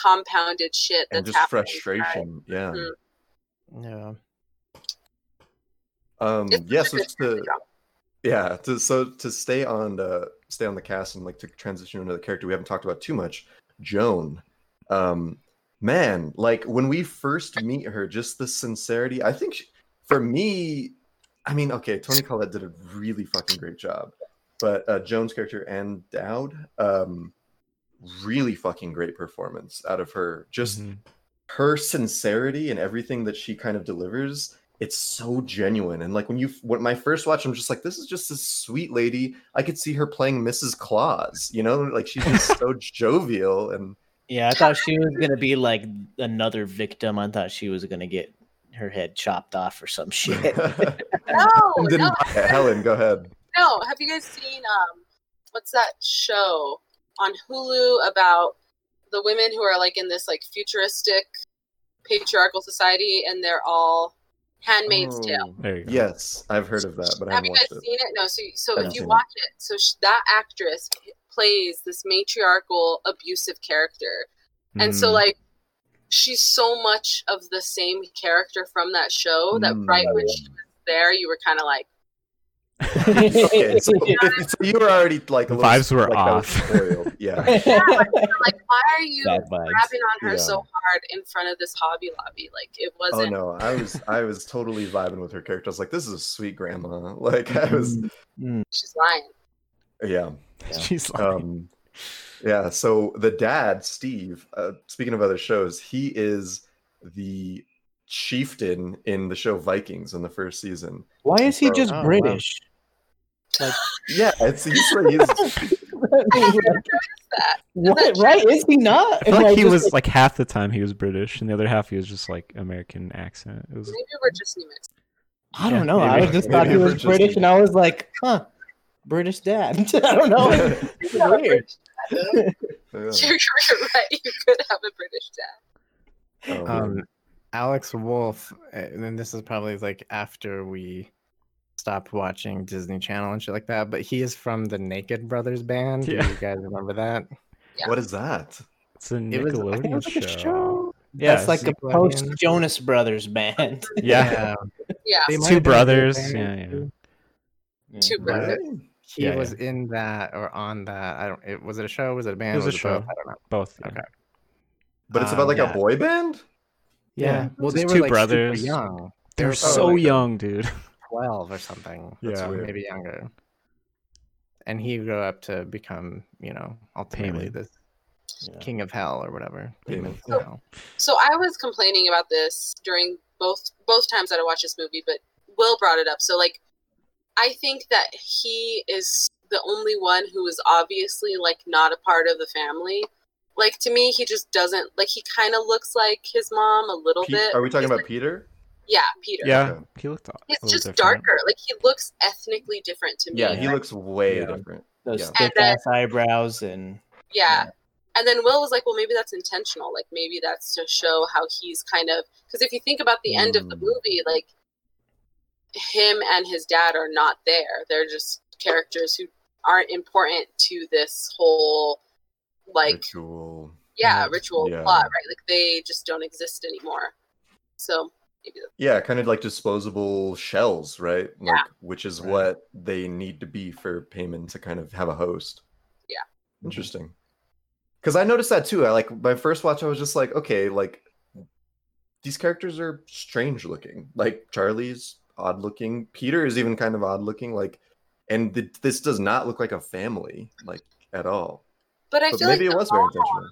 compounded shit that's and just happening. frustration yeah Mhm. Yeah. um It's yeah so a it's to good job. Yeah to so to stay on the stay on the cast and like to transition into the character we haven't talked about too much joan um man, like when we first meet her, just the sincerity. I think she, for me, I mean, okay, Toni Collette did a really fucking great job, but uh, Joan's character Ann Dowd, um, really fucking great performance out of her. Just Mhm. her sincerity and everything that she kind of delivers. It's so genuine, and like when you when my first watch, I'm just like, this is just a sweet lady. I could see her playing Mrs. Claus, you know, like she's just so jovial and Yeah, I thought she was gonna be like another victim. I thought she was gonna get her head chopped off or some shit. No, Didn't no, it. Helen, go ahead. no. Have you guys seen um, what's that show on Hulu about the women who are like in this like futuristic patriarchal society and they're all Handmaid's Tale. Oh, There you go. Yes, I've heard of that, but I Have haven't you guys watched it. seen it? No. So, so if you seen it. watch it, so sh- that actress plays this matriarchal, abusive character, and so Mm. like she's so much of the same character from that show that Mm. right when she was there, you were kind of like, Okay, so, if, so you were already like a little Vibes were like off. spoiled. Yeah. like, why are you grabbing on her Yeah. so hard in front of this Hobby Lobby? Like it Oh wasn't. Oh no, I was I was totally vibing with her character. I was like, this is a sweet grandma. Like I was She's lying. yeah. She's lying. Um yeah, so the dad, Steve, uh, speaking of other shows, he is the chieftain in the show Vikings in the first season. Why is he just Oh, wow. British? Yeah, it's he's, he's That what? Right? Is he not? I feel Am like he was like half the time he was British, and the other half he was just like American accent. It was maybe we're just New Mexico. I don't know. I maybe- just thought he was British, and I was like, huh, British dad. I don't know. It's weird. yeah. You're, you're right. You could have a British dad. Oh. Um, Alex Wolff, and then this is probably like after we stopped watching Disney Channel and shit like that, but he is from the Naked Brothers band. Do Yeah. you guys remember that? what is that? it's a It was, it Nickelodeon was like show. show. Yeah, That's like a post Jonas Brothers band. Yeah, Yeah. They two have been a good brothers. band, Yeah, yeah. Two brothers. Right? He Yeah, was yeah. in that or on that. I don't. It was it a show? Was it a band? It was a both? show. I don't know. both. yeah. Okay. But it's Um, about like yeah. a boy band? Yeah. Yeah, Well, just they were two like brothers. super young. They're were so like, young, dude. Twelve or something. That's yeah, weird. maybe younger. And he grew up to become, you know, ultimately Paimon. this Yeah. king of hell or whatever. Paimon. Paimon hell. So I was complaining about this during both both times that I watched this movie, but Will brought it up. So like, I think that he is the only one who is obviously like not a part of the family. Like to me, he just doesn't like. He kind of looks like his mom a little Pe- bit. are we talking He's about like- Peter? Yeah, Peter. Yeah, Okay. he looked. a He's little just different. darker. Like he looks ethnically different to me. Yeah, he looks way Yeah. different. Those Yeah. thick And ass eyebrows and Yeah. And then Will was like, well, maybe that's intentional. Like, maybe that's to show how he's kind of. Because if you think about the end of the Mm. movie, like, him and his dad are not there. They're just characters who aren't important to this whole, like, Ritual. yeah, ritual Yeah. plot, right? Like, they just don't exist anymore. So, maybe that's. Yeah, kind of like disposable shells, right? Like, Yeah. which is Right. what they need to be for Paimon to kind of have a host. Yeah. Mm-hmm. Interesting. Because I noticed that too. I like my first watch. I was just like, okay, like these characters are strange looking. Like Charlie's odd looking. Peter is even kind of odd looking. Like, and th- this does not look like a family, like at all. But I But feel maybe like it the was very mom, intentional.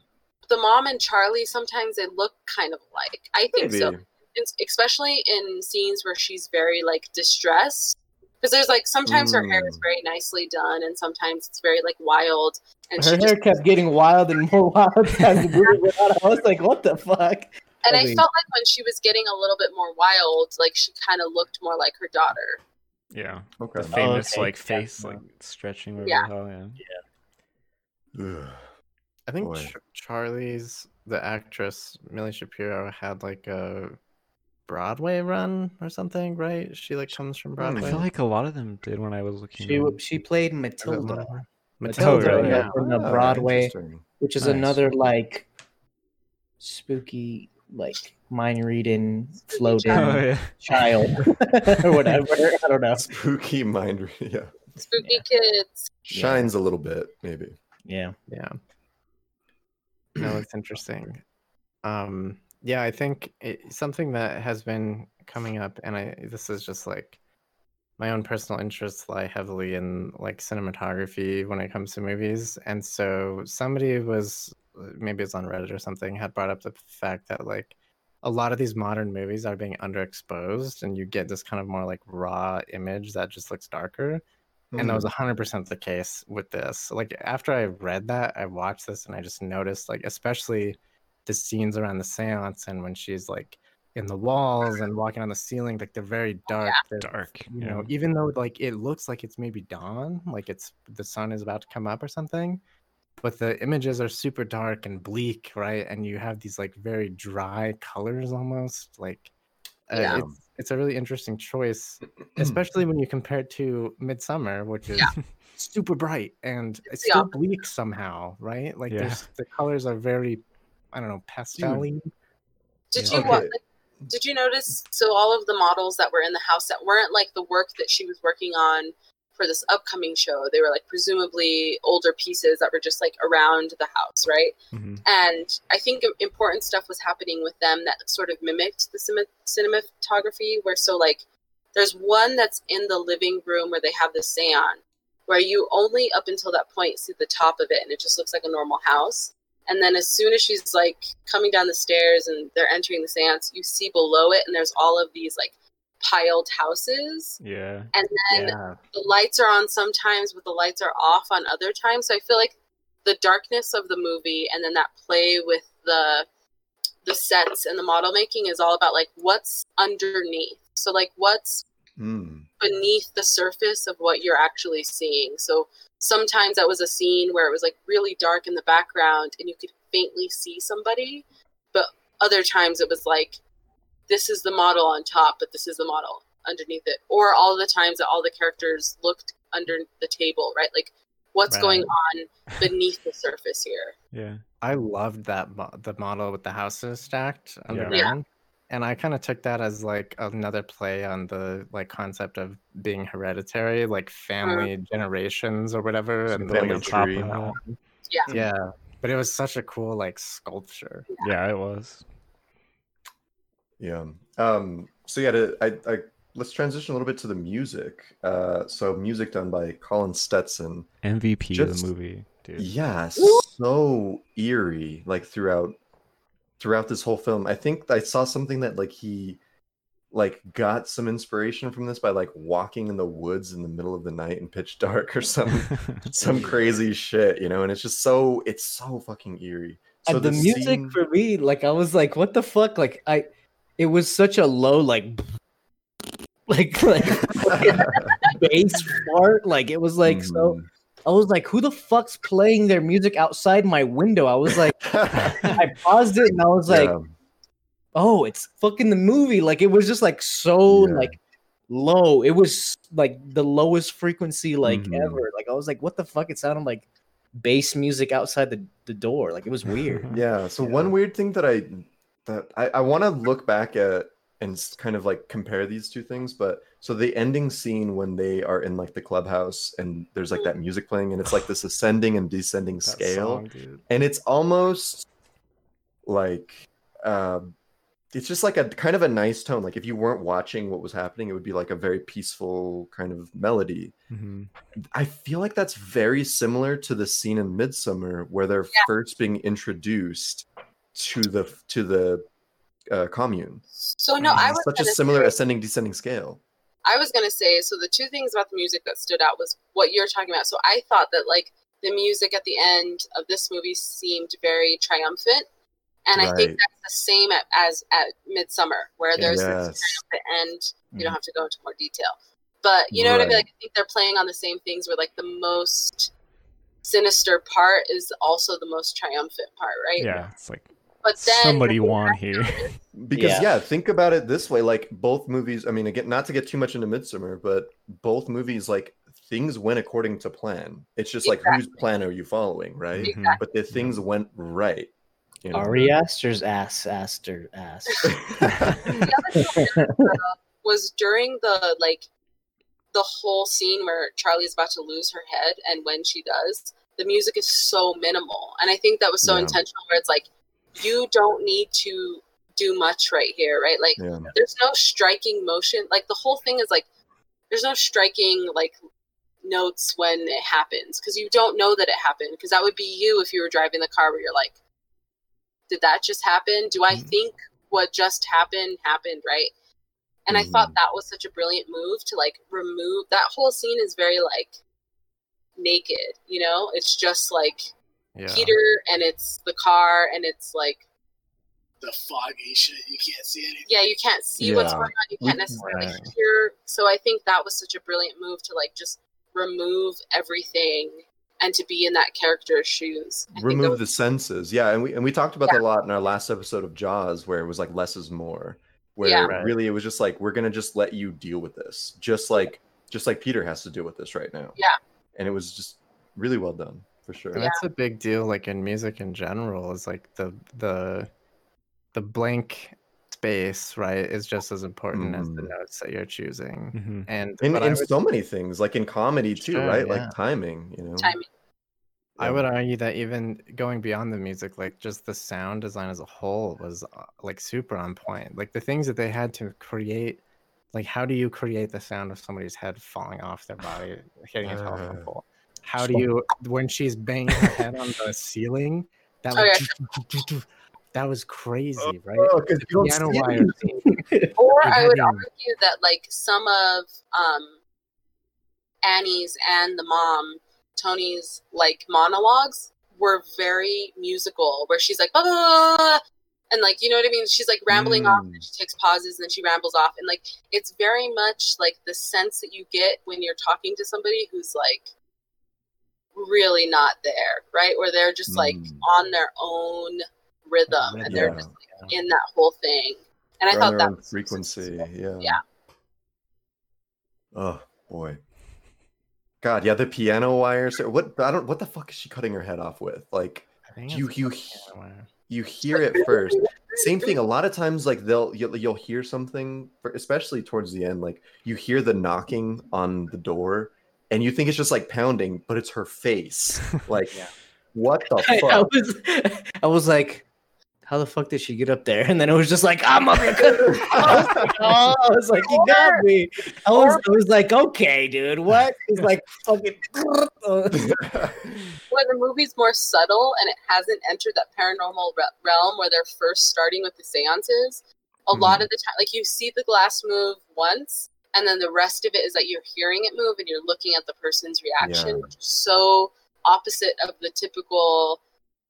the mom and Charlie sometimes they look kind of alike. I think Maybe. so. It's- especially in scenes where she's very like distressed because there's like sometimes her hair is Mm. very nicely done and sometimes it's very like wild and her she hair just, kept getting wild and more wild as the movie went on. I was like, what the fuck? and I Probably- felt like when she was getting a little bit more wild like she kind of looked more like her daughter Yeah, Okay. the famous okay, like yeah. face like stretching over Yeah. hell. Yeah. Ugh. I think Ch- Charlie's the actress Millie Shapiro had like a Broadway run or something, right? She like comes from Broadway. I feel like a lot of them did when I was looking. She them. she played Is it Matilda, one? Matilda really? in the- in the Ah, Broadway, interesting. which is Nice. another like spooky, like mind reading, floating Oh yeah. child or whatever. I don't know. Spooky mind. reading. Yeah. spooky kids Shines a little bit, maybe. Yeah. Yeah. No, it's interesting. Um, yeah, I think it, something that has been coming up, and I this is just like my own personal interests lie heavily in like cinematography when it comes to movies, and so somebody was uh, maybe it's on Reddit or something had brought up the fact that like a lot of these modern movies are being underexposed, and you get this kind of more like raw image that just looks darker. And that was mm-hmm. 100% the case with this. Like, after I read that, I watched this and I just noticed, like, especially the scenes around the seance and when she's like in the walls and walking on the ceiling, like, they're very dark. They're, Dark. you yeah. know, even though like it looks like it's maybe dawn, like it's the sun is about to come up or something, but the images are super dark and bleak, right? And you have these like very dry colors almost, like uh, Yeah. it's it's a really interesting choice, especially when you compare it to Midsommar, which is Yeah. super bright and it's still bleak somehow, right? Like Yeah. the colors are very, I don't know, pastel Did Yeah. you wa- Okay. like, did you notice so all of the models that were in the house that weren't like the work that she was working on for this upcoming show they were like presumably older pieces that were just like around the house right Mhm. and i think important stuff was happening with them that sort of mimicked the cine- cinematography where so like there's one that's in the living room where they have the seance where you only up until that point see the top of it and it just looks like a normal house and then as soon as she's like coming down the stairs and they're entering the seance you see below it and there's all of these like piled houses Yeah. and then Yeah. the lights are on sometimes but the lights are off on other times so i feel like the darkness of the movie and then that play with the the sets and the model making is all about like what's underneath so like what's Mm. Beneath the surface of what you're actually seeing so sometimes that was a scene where it was like really dark in the background and you could faintly see somebody but other times it was like this is the model on top but this is the model underneath it or all the times that all the characters looked under the table right like what's Right. going on beneath the surface here Yeah. I loved that mo- the model with the houses stacked Yeah. Underground. And I kind of took that as like another play on the like concept of being hereditary, like family generations or whatever. Some and the, family like, top tree. of yeah yeah. But it was such a cool like sculpture. Yeah, it was. Yeah. Um, so yeah, to, I, I let's transition a little bit to the music. Uh, so music done by Colin Stetson. MVP of the movie, dude. Yeah, so eerie, like throughout throughout this whole film. I think I saw something that like he like got some inspiration from this by like walking in the woods in the middle of the night in pitch dark or some some crazy shit, you know, and it's just so it's so fucking eerie. So And the, music scene- for me, like I was like, what the fuck? Like I, it was such a low like, like like bass part. Like it was like so. Mm-hmm. I was like, who the fuck's playing their music outside my window? I was like, I paused it and I was like, Yeah. oh, it's fucking the movie. Like it was just like so Yeah. like low. It was like the lowest frequency like Mhm. ever. Like I was like, what the fuck? It sounded like bass music outside the, the door. Like it was weird. Yeah. So one weird thing that I that I, I want to look back at and kind of like compare these two things, but so the ending scene when they are in like the clubhouse and there's like that music playing and it's like this ascending and descending scale, song, and it's almost like um it's just like a kind of a nice tone. Like if you weren't watching what was happening, it would be like a very peaceful kind of melody. Mhm. I feel like that's very similar to the scene in Midsommar where they're first being introduced to the to the uh, commune. so no i was such a similar say- ascending descending scale. I was gonna say so. The two things about the music that stood out was what you're talking about. So I thought that like the music at the end of this movie seemed very triumphant, and I think that's the same at, as at Midsommar, where there's this Yes. triumphant end. You don't have to go into more detail, but you know what I mean. Like I think they're playing on the same things, where like the most sinister part is also the most triumphant part, right? Yeah, it's like But then somebody won here. Because Yeah. yeah. think about it this way: like both movies. I mean, again, not to get too much into Midsommar, but both movies, like things went according to plan. It's just like whose plan are you following, right? Exactly. But the things went right. You know? Ari Aster's ass, Aster, ass. the thing uh, was during the like the whole scene where Charlie's about to lose her head and when she does, the music is so minimal. And I think that was so Yeah. intentional where it's like you don't need to do much right here, right? Like Yeah. there's no striking motion. Like the whole thing is like there's no striking like notes when it happens because you don't know that it happened because that would be you if you were driving the car where you're like did that just happen do i Mhm. think what just happened happened right and i thought that was such a brilliant move to like remove that whole scene is very like naked you know it's just like Yeah. peter and it's the car and it's like The foggy shit. You can't see anything. yeah you can't see what's going on you can't necessarily Right. hear so i think that was such a brilliant move to like just remove everything and to be in that character's shoes I remove was- the senses yeah and we and we talked about that a lot in our last episode of jaws where it was like less is more where Yeah. Right. really it was just like we're gonna just let you deal with this just like just like peter has to deal with this right now Yeah. and it was just really well done for sure And that's a big deal, like in music in general, is like the the the blank space, right, is just as important as the Mhm. notes that you're choosing. Mhm. And in, in would, so many things like in comedy too Sure, right yeah. like timing you know Timing. I would argue that even going beyond the music, like just the sound design as a whole was uh, like super on point. Like the things that they had to create, like how do you create the sound of somebody's head falling off their body, hitting a telephone Uh, pole? How do you when she's banging her head on the ceiling? That Oh, like, that was crazy, right? Oh, 'cause The you don't piano see wire or i would argue that like some of um annie's and the mom tony's like monologues were very musical where she's like blah, blah, blah, blah, and like you know what i mean she's like rambling off and Mm. she takes pauses and then she rambles off and like it's very much like the sense that you get when you're talking to somebody who's like really not there right? Where they're just like Mm. on their own rhythm and they're just like, in that whole thing. And i They're on thought that was frequency yeah. Yeah. oh boy. God yeah the piano wires what i don't what the fuck is she cutting her head off with? Like you you the he- piano wire. you hear it first. Same thing a lot of times like they'll you'll, you'll hear something for, especially towards the end like you hear the knocking on the door and you think it's just like pounding but it's her face like Yeah. what the I, I fuck was, I was like, how the fuck did she get up there? And then it was just like, I'm up. I was like, oh, I was like, you got me. I was, I was like, okay, dude, what? It's like fucking. when the movie's more subtle and it hasn't entered that paranormal re- realm where they're first starting with the seances, a lot mm-hmm. of the time, like you see the glass move once, and then the rest of it is that you're hearing it move and you're looking at the person's reaction, Yeah. which is so opposite of the typical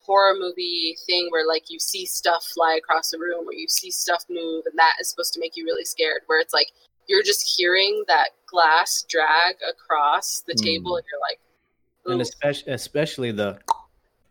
horror movie thing where like you see stuff fly across the room or you see stuff move and that is supposed to make you really scared where it's like you're just hearing that glass drag across the hmm. table and you're like and especially, especially the,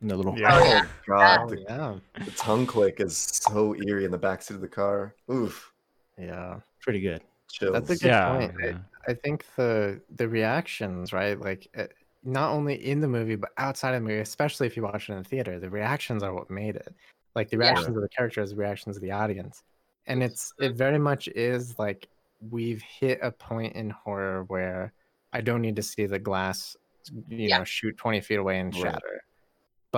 the little. Yeah. Oh, god Oh, the, yeah, the tongue click is so eerie in the backseat of the car oof yeah. Pretty good. Chills That's a good Yeah, point. I- yeah. I think the the reactions, right? Like uh, not only in the movie but outside of the movie, especially if you watch it in the theater, the reactions are what made it. Like the Yeah. reactions of the characters, the reactions of the audience, and it's it very much is like we've hit a point in horror where I don't need to see the glass, you Yeah. know, shoot twenty feet away and Right.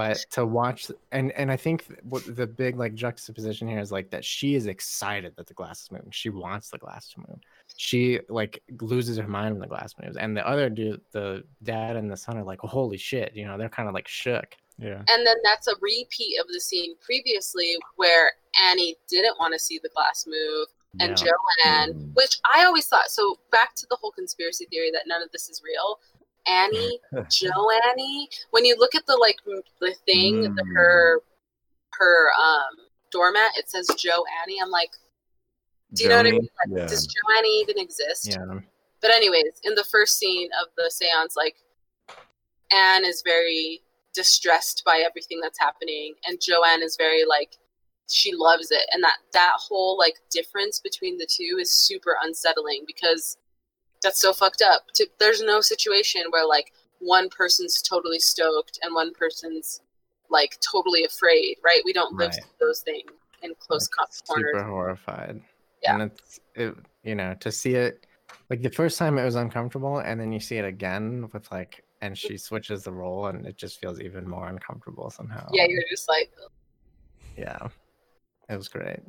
Shatter. But to watch and and I think what the big like juxtaposition here is like that she is excited that the glass is moving. She wants the glass to move she like loses her mind when the glass moves and the other dude the dad and the son are like holy shit you know they're kind of like shook Yeah. And then that's a repeat of the scene previously where Annie didn't want to see the glass move and Yeah. Joanne, Mm. which I always thought. So back to the whole conspiracy theory that none of this is real. Annie, Joanne, when you look at the like the thing, the, Mm. her her um doormat, it says Joe Annie. I'm like, do you know what I mean? Like, yeah does Joanne even exist? yeah But anyways, in the first scene of the seance, like Anne is very distressed by everything that's happening, and Joanne is very like she loves it, and that that whole like difference between the two is super unsettling because that's so fucked up. To, there's no situation where like one person's totally stoked and one person's like totally afraid, right? We don't live Right. those things in close like, corners. super horrified Yeah. and it's it you know to see it like the first time it was uncomfortable and then you see it again with like and she switches the role and it just feels even more uncomfortable somehow Yeah, you're just like, Yeah, it was great.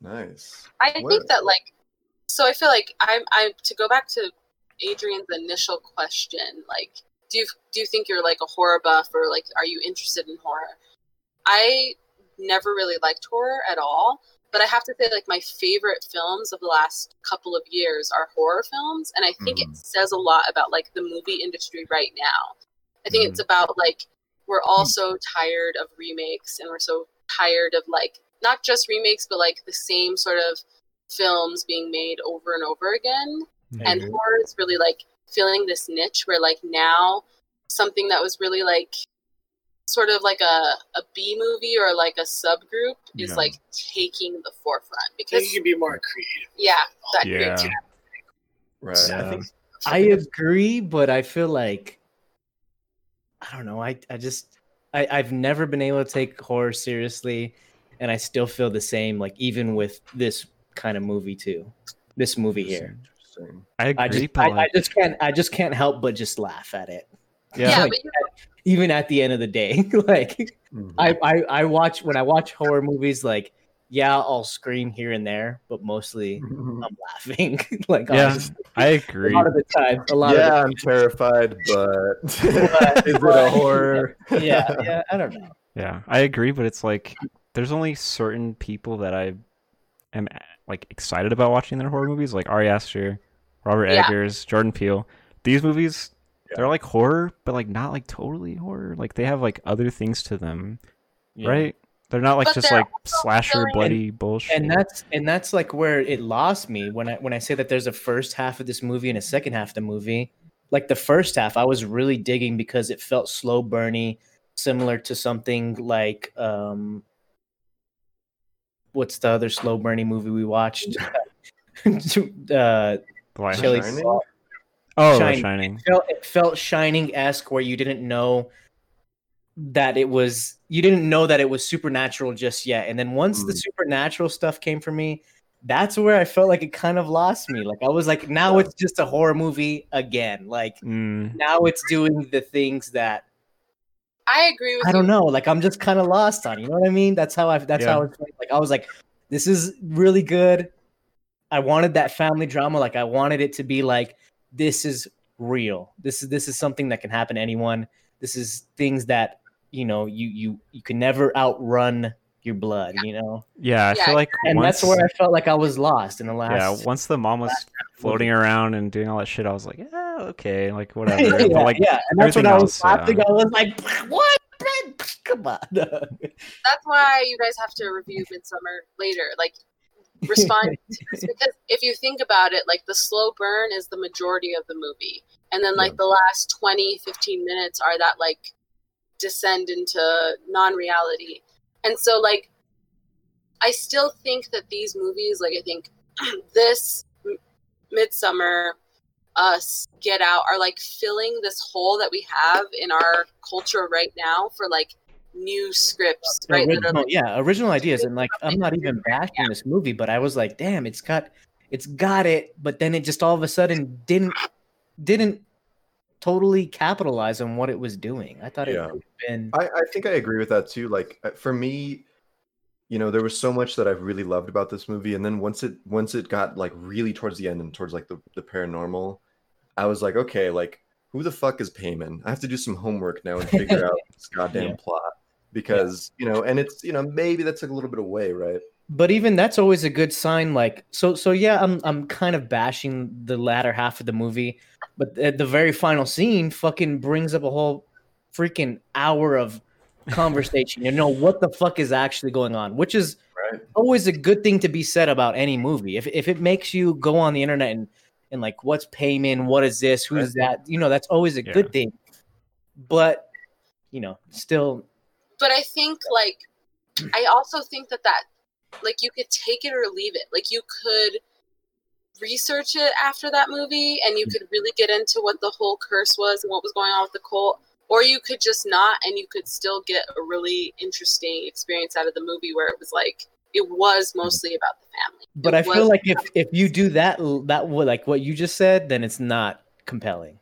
Nice. I What- think that like so I feel like I'm I to go back to Adrian's initial question, like do you do you think you're like a horror buff or like are you interested in horror? I never really liked horror at all, but I have to say like my favorite films of the last couple of years are horror films and I think Mhm. it says a lot about like the movie industry right now. I think it's about like we're all so tired of remakes and we're so tired of like not just remakes but like the same sort of films being made over and over again I and horror is really like filling this niche where like now something that was really like sort of like a, a b movie or like a subgroup is Yeah. like taking the forefront because you can be more creative. yeah that Yeah. creativity. Right. I Yeah. think I agree, but I feel like I don't know. I I just I I've never been able to take horror seriously, and I still feel the same. Like even with this kind of movie too, this movie here. I agree, I just but I, I just can't I just can't help but just laugh at it. yeah, yeah, Like, but even at the end of the day, like Mhm. I, I I watch when I watch horror movies, like yeah, I'll scream here and there, but mostly I'm laughing. like yeah, honestly, I a agree. A lot of the time, a lot yeah, I'm terrified, but But- is it a horror? yeah, yeah, I don't know. Yeah, I agree, but it's like there's only certain people that I am like excited about watching their horror movies, like Ari Aster, Robert Yeah. Eggers, Jordan Peele. These movies, Yeah. they're like horror, but like not like totally horror. Like they have like other things to them, Yeah. right? They're not like But just like slasher filling- bloody bullshit. and that's and that's like where it lost me when I when I say that there's a first half of this movie and a second half of the movie. Like the first half, I was really digging because it felt slow burny, similar to something like um, what's the other slow burning movie we watched? uh, The Chili Shining? Salt. oh, Shining. Shining. It felt, it felt shining esque where you didn't know that it was you didn't know that it was supernatural just yet and then once the Mm. supernatural stuff came for me that's where i felt like it kind of lost me like i was like now it's just a horror movie again like Mm, now it's doing the things that i agree with i don't you. know like i'm just kind of lost on you know what i mean? That's how i that's how i was feeling. like i was like this is really good. I wanted that family drama like i wanted it to be like this is real. This is this is something that can happen to anyone. This is things that you know you you you can never outrun your blood you know yeah, I Yeah, feel like and once, that's where i felt like i was lost in the last. yeah, once the mom was floating around and doing all that shit, I was like, yeah, okay, like whatever. yeah, but like, yeah and that's when i was else, yeah. laughing i was like what come on that's why you guys have to review Midsommar later like respond to this because if you think about it like the slow burn is the majority of the movie and then like Yeah. the last 20 15 minutes are that like descend into non-reality and so like i still think that these movies like i think this M- Midsommar us get out are like filling this hole that we have in our culture right now for like new scripts right? original, yeah original ideas. And like i'm not even bashing this movie but i was like damn it's got it's got it. But then it just all of a sudden didn't didn't totally capitalize on what it was doing i thought it Yeah. would have been I, I think I agree with that too. Like uh, for me, you know, there was so much that I've really loved about this movie, and then once it once it got like really towards the end and towards like the, the paranormal, I was like, okay, like who the fuck is Paimon? I have to do some homework now and figure out this goddamn Yeah. plot because you know, and it's you know maybe that's a little bit away, right? But even that's always a good sign like so so yeah i'm i'm kind of bashing the latter half of the movie but at the very final scene fucking brings up a whole freaking hour of conversation you know what the fuck is actually going on which is Right. always a good thing to be said about any movie if, if it makes you go on the internet and and like what's Paimon what is this who's that you know that's always a Yeah. good thing but you know still but I think like I also think that that like you could take it or leave it. Like you could research it after that movie and you mm. could really get into what the whole curse was and what was going on with the cult or you could just not and you could still get a really interesting experience out of the movie where it was like it was mm. mostly about the family. but It i feel like if if you do that that like what you just said then it's not compelling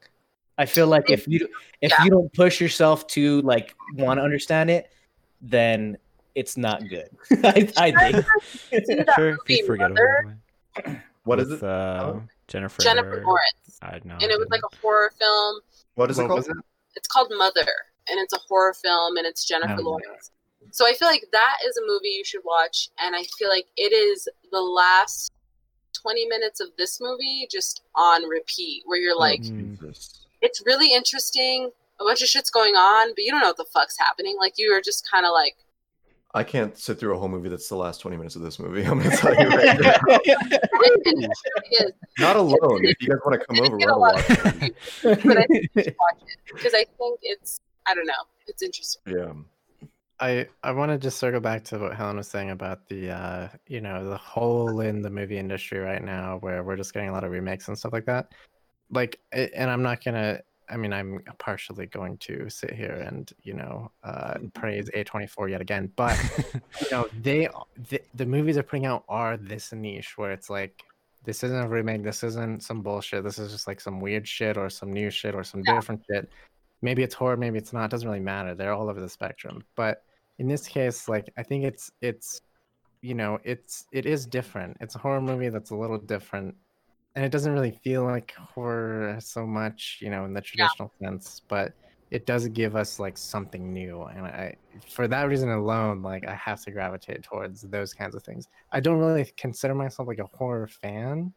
I feel like if you if Yeah. you don't push yourself to like want to understand it, then it's not good. I, I think. See that Sure, if movie, you forget Mother? about it. What is With, it? Uh, Jennifer. Jennifer Lawrence, I know. and it was like a horror film. What is it What called? it? It's called Mother, and it's a horror film, and it's Jennifer Oh, Lawrence. So I feel like that is a movie you should watch, and I feel like it is the last twenty minutes of this movie just on repeat, where you're like, Mm. Jesus. it's really interesting. A bunch of shit's going on, but you don't know what the fuck's happening. Like you are just kind of like, I can't sit through a whole movie that's the last 20 minutes of this movie. I'm gonna tell you right now. it. Not alone. If you guys want to come over, we'll a lot watch of the movie. but I think watch it because I think it's I don't know, it's interesting. Yeah. I I want to just circle back to what Helen was saying about the uh you know the hole in the movie industry right now where we're just getting a lot of remakes and stuff like that. Like, and I'm not gonna. I mean, I'm partially going to sit here and you know uh, praise A24 yet again, but you know they the, the movies they're putting out are this niche where it's like this isn't a remake, this isn't some bullshit, this is just like some weird shit or some new shit or some Yeah. different shit. Maybe it's horror, maybe it's not. It doesn't really matter. They're all over the spectrum. But in this case, like I think it's it's you know it's it is different. It's a horror movie that's a little different, and it doesn't really feel like horror so much, you know, in the traditional sense. But it does give us like something new, and I for that reason alone, like I have to gravitate towards those kinds of things. I don't really consider myself like a horror fan,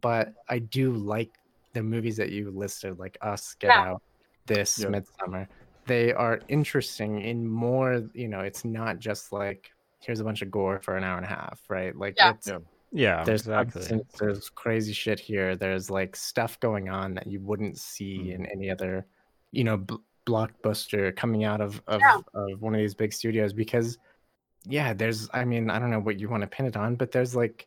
but I do like the movies that you listed, like Us, Get Yeah. Out, this, Yeah. Midsommar. They are interesting in more, you know, it's not just like here's a bunch of gore for an hour and a half, right? Like Yeah. it's Yeah. Yeah, there's exactly. there's crazy shit here. There's like stuff going on that you wouldn't see Mhm. in any other, you know, bl- blockbuster coming out of of, Yeah. of one of these big studios because yeah, there's I mean, I don't know what you want to pin it on, but there's like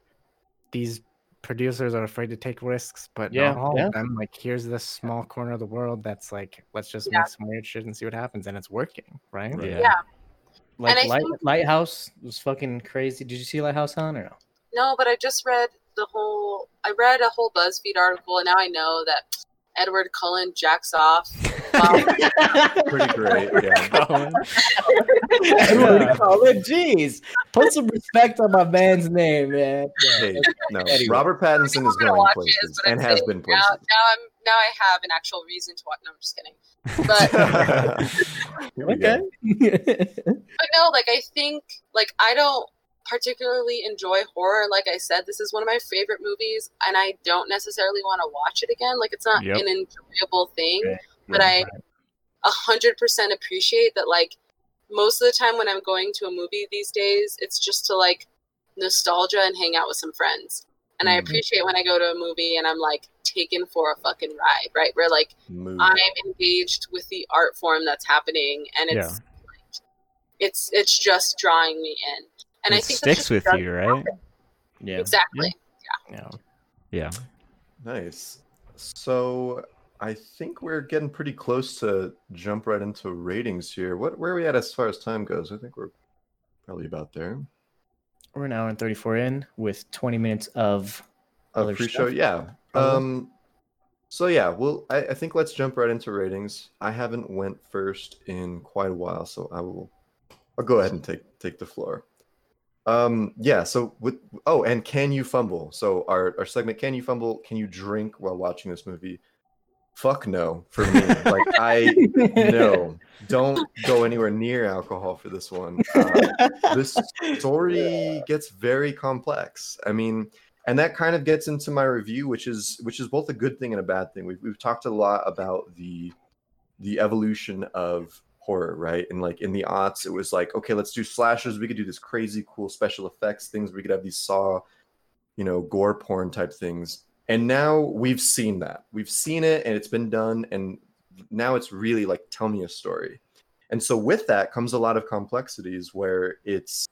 these producers are afraid to take risks, but Yeah, not all yeah. of them. Like here's this small corner of the world that's like, let's just Yeah. make some weird shit and see what happens, and it's working, right? Right. Yeah. Yeah. like Light, think- Lighthouse was fucking crazy. Did you see Lighthouse, on or no? No, but I just read the whole I read a whole BuzzFeed article and now I know that Edward Cullen jacks off. Pretty great. Yeah. Edward Cullen, jeez, put some respect on my man's name, man. Hey, no. Anyway. Robert Pattinson is gonna going watch places it, but I'm and has saying been now, places. now I'm now I have an actual reason to watch. No, I'm just kidding. But Here okay. but no, like I think like I don't particularly enjoy horror. Like I said, this is one of my favorite movies, and I don't necessarily want to watch it again. Like it's not Yep. an enjoyable thing, Okay. but I a hundred percent appreciate that. Like most of the time when I'm going to a movie these days, it's just to like nostalgia and hang out with some friends. And I Mhm. appreciate when I go to a movie and I'm like taken for a fucking ride, right? Where like Move. I'm engaged with the art form that's happening, and it's Yeah. it's it's just drawing me in. And I it think sticks with you, right? happen. yeah. Exactly. Yeah. Yeah. Nice. So I think we're getting pretty close to jump right into ratings here. What where are we at as far as time goes? I think we're probably about there. We're an hour and 34 in with 20 minutes of A Other pre-show, stuff? yeah. Um so yeah, well I, I think let's jump right into ratings. I haven't went first in quite a while, so I will I'll go ahead and take take the floor. Um yeah, so with oh and can you fumble? So our, our segment can you fumble? Can you drink while watching this movie? Fuck no for me. like I no, don't go anywhere near alcohol for this one. Uh, this story gets very complex. I mean, and that kind of gets into my review, which is which is both a good thing and a bad thing. We've we've talked a lot about the the evolution of horror, right? And like in the aughts, it was like, okay, let's do slashers. We could do this crazy cool special effects things. We could have these saw, you know, gore porn type things. And now we've seen that. We've seen it and it's been done. And now it's really like, tell me a story. And so with that comes a lot of complexities where it's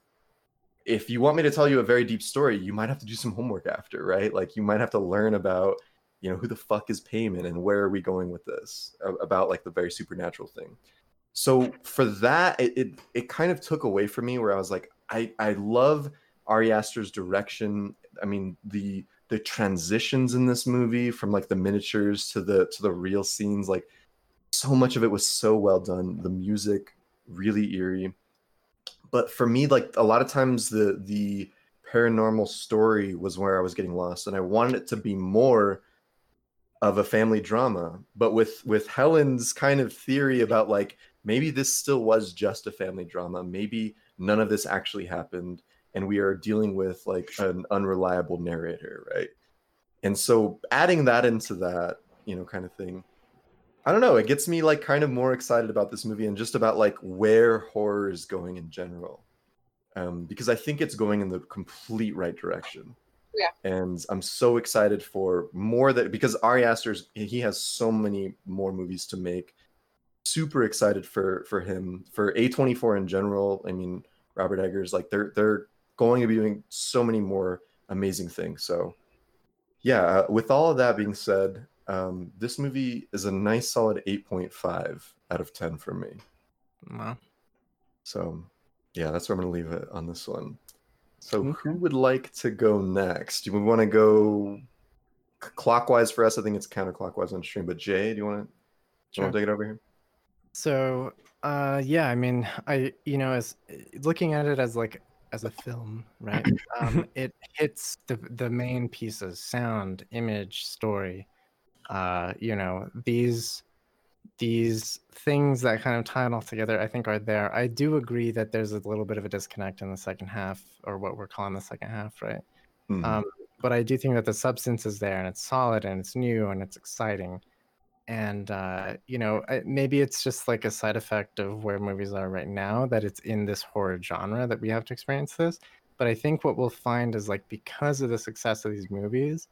if you want me to tell you a very deep story, you might have to do some homework after, right? Like you might have to learn about, you know, who the fuck is Paimon and where are we going with this about like the very supernatural thing. So for that, it, it it kind of took away from me where I was like, I I love Ari Aster's direction. I mean the the transitions in this movie from like the miniatures to the to the real scenes, like so much of it was so well done. The music really eerie. But for me, like a lot of times the the paranormal story was where I was getting lost, and I wanted it to be more of a family drama. But with with Helen's kind of theory about like maybe this still was just a family drama, maybe none of this actually happened, and we are dealing with like an unreliable narrator, right? And so adding that into that, you know, kind of thing, I don't know, it gets me like kind of more excited about this movie and just about like where horror is going in general. Um, because I think it's going in the complete right direction. Yeah. And I'm so excited for more that because Ari Aster's he has so many more movies to make. Super excited for for him for A24 in general. I mean, Robert Eggers like they're they're going to be doing so many more amazing things. So yeah, uh, with all of that being said, um, this movie is a nice solid 8.5 out of 10 for me. Wow. So, yeah, that's where I'm going to leave it on this one. So, Okay. who would like to go next? Do we want to go clockwise for us? I think it's counterclockwise on stream. But Jay, do you want to Sure. take it over here? So, uh, yeah, I mean, I you know, as looking at it as like as a film, right? um, it hits the the main pieces: sound, image, story. Uh, you know, these these things that kind of tie it all together, I think, are there. I do agree that there's a little bit of a disconnect in the second half, or what we're calling the second half, right? Mhm. Um, but I do think that the substance is there and it's solid and it's new and it's exciting. And uh, you know, maybe it's just like a side effect of where movies are right now that it's in this horror genre that we have to experience this. But I think what we'll find is like because of the success of these movies,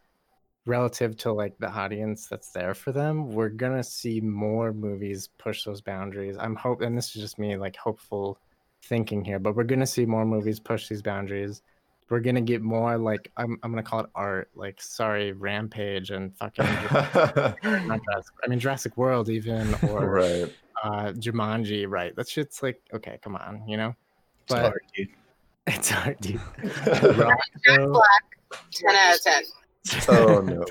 relative to like the audience that's there for them, we're gonna see more movies push those boundaries. I'm hope, and this is just me like hopeful thinking here, but we're gonna see more movies push these boundaries. We're gonna get more like I'm I'm gonna call it art, like sorry, Rampage and fucking not Jurassic, I mean Jurassic World even or right. uh Jumanji, right? That shit's like okay, come on, you know. It's art dude. it's hard, dude. Jack Black, 10 out of 10. oh no.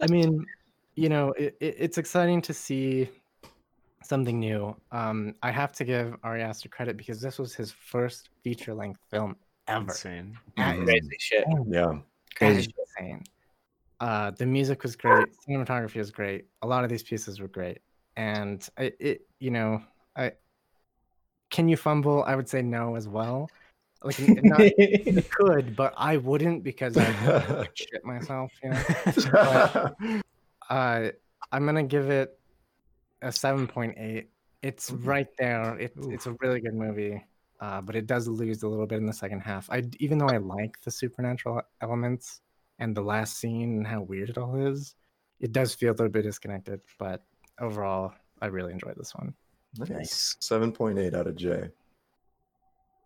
I mean, you know, it, it, it's exciting to see something new. Um, I have to give Ari Aster credit because this was his first feature length film ever. Insane. That is Crazy shit. Yeah. Crazy is insane. Uh, the music was great. Cinematography was great. A lot of these pieces were great, and I, it, you know, I can you fumble? I would say no as well. Like, n- not, you could, but I wouldn't because I would shit myself. You know. Uh, I'm gonna give it a 7.8. It's right there. It, it's a really good movie, uh, but it does lose a little bit in the second half. I even though I like the supernatural elements and the last scene and how weird it all is, it does feel a little bit disconnected. But overall, I really enjoyed this one. nice. 7.8 out of J.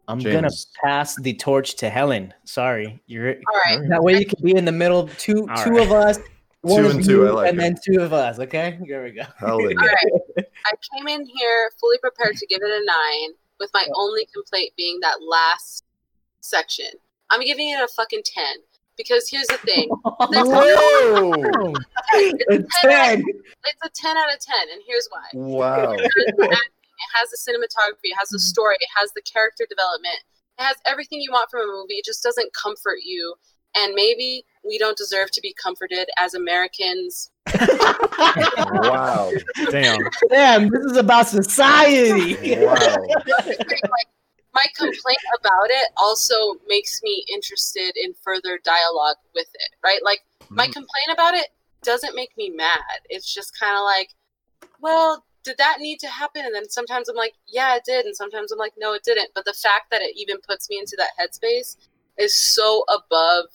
I'm gonna pass the torch to Helen. Sorry, you're All right. that way you can be in the middle. Two All two right. of us, one Two of and two, you, I like and it. then two of us. Okay, there we go. Helen. All right. I came in here fully prepared to give it a nine, with my only complaint being that last section. I'm giving it a fucking 10 because here's the thing. Whoa! It's ten. It's a 10 out of 10, and here's why. Wow. It has the cinematography, it has the story, it has the character development, it has everything you want from a movie. It just doesn't comfort you. And maybe we don't deserve to be comforted as Americans. Wow. Damn. Damn, this is about society. Wow. like, my complaint about it also makes me interested in further dialogue with it, right? Like, my mm-hmm. complaint about it doesn't make me mad. It's just kind of like, well, did that need to happen? And then sometimes I'm like, yeah, it did. And sometimes I'm like, no, it didn't. But the fact that it even puts me into that headspace is so above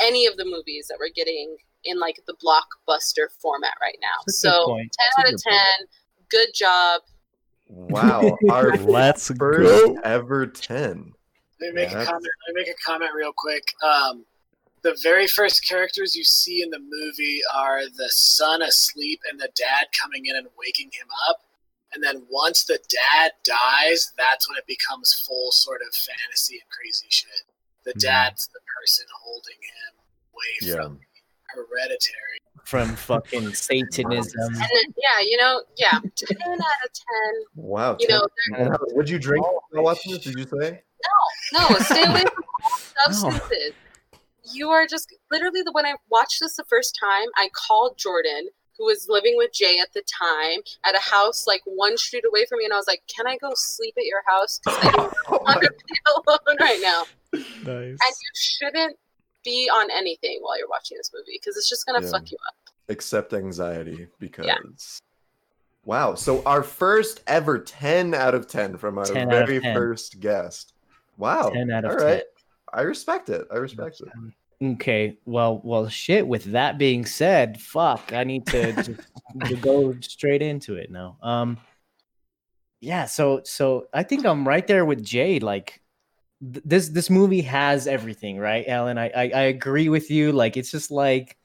any of the movies that we're getting in like the blockbuster format right now. That's So 10 That's out of good point. 10. Good job. Wow. Our Let's first go. ever 10. Let me make Yeah, a comment. Let me make a comment real quick. Um, the very first characters you see in the movie are the son asleep and the dad coming in and waking him up. And then once the dad dies, that's when it becomes full sort of fantasy and crazy shit. The Mhm. dad's the person holding him away Yeah. from hereditary. from fucking Satanism. And then, yeah, you know, yeah, ten out of ten. Wow. You know, how- what'd you drink while watching this? Did you say? No, no. stay away from all substances. You are just literally the when I watched this the first time, I called Jordan, who was living with Jay at the time, at a house like one street away from me, and I was like, "Can I go sleep at your house? Because I don't want to be alone right now." Nice. And you shouldn't be on anything while you're watching this movie because it's just gonna Yeah. fuck you up. Accept anxiety because. Wow. So our first ever 10 out of 10 from our 10 very first guest. Wow. 10 out of All 10. right. I respect it. I respect it. Okay, well, well, shit. With that being said, fuck, I need to just to go straight into it now. Um, yeah. So, so I think I'm right there with Jade. Like, th- this this movie has everything, right, Ellen? I, I I agree with you. Like, it's just like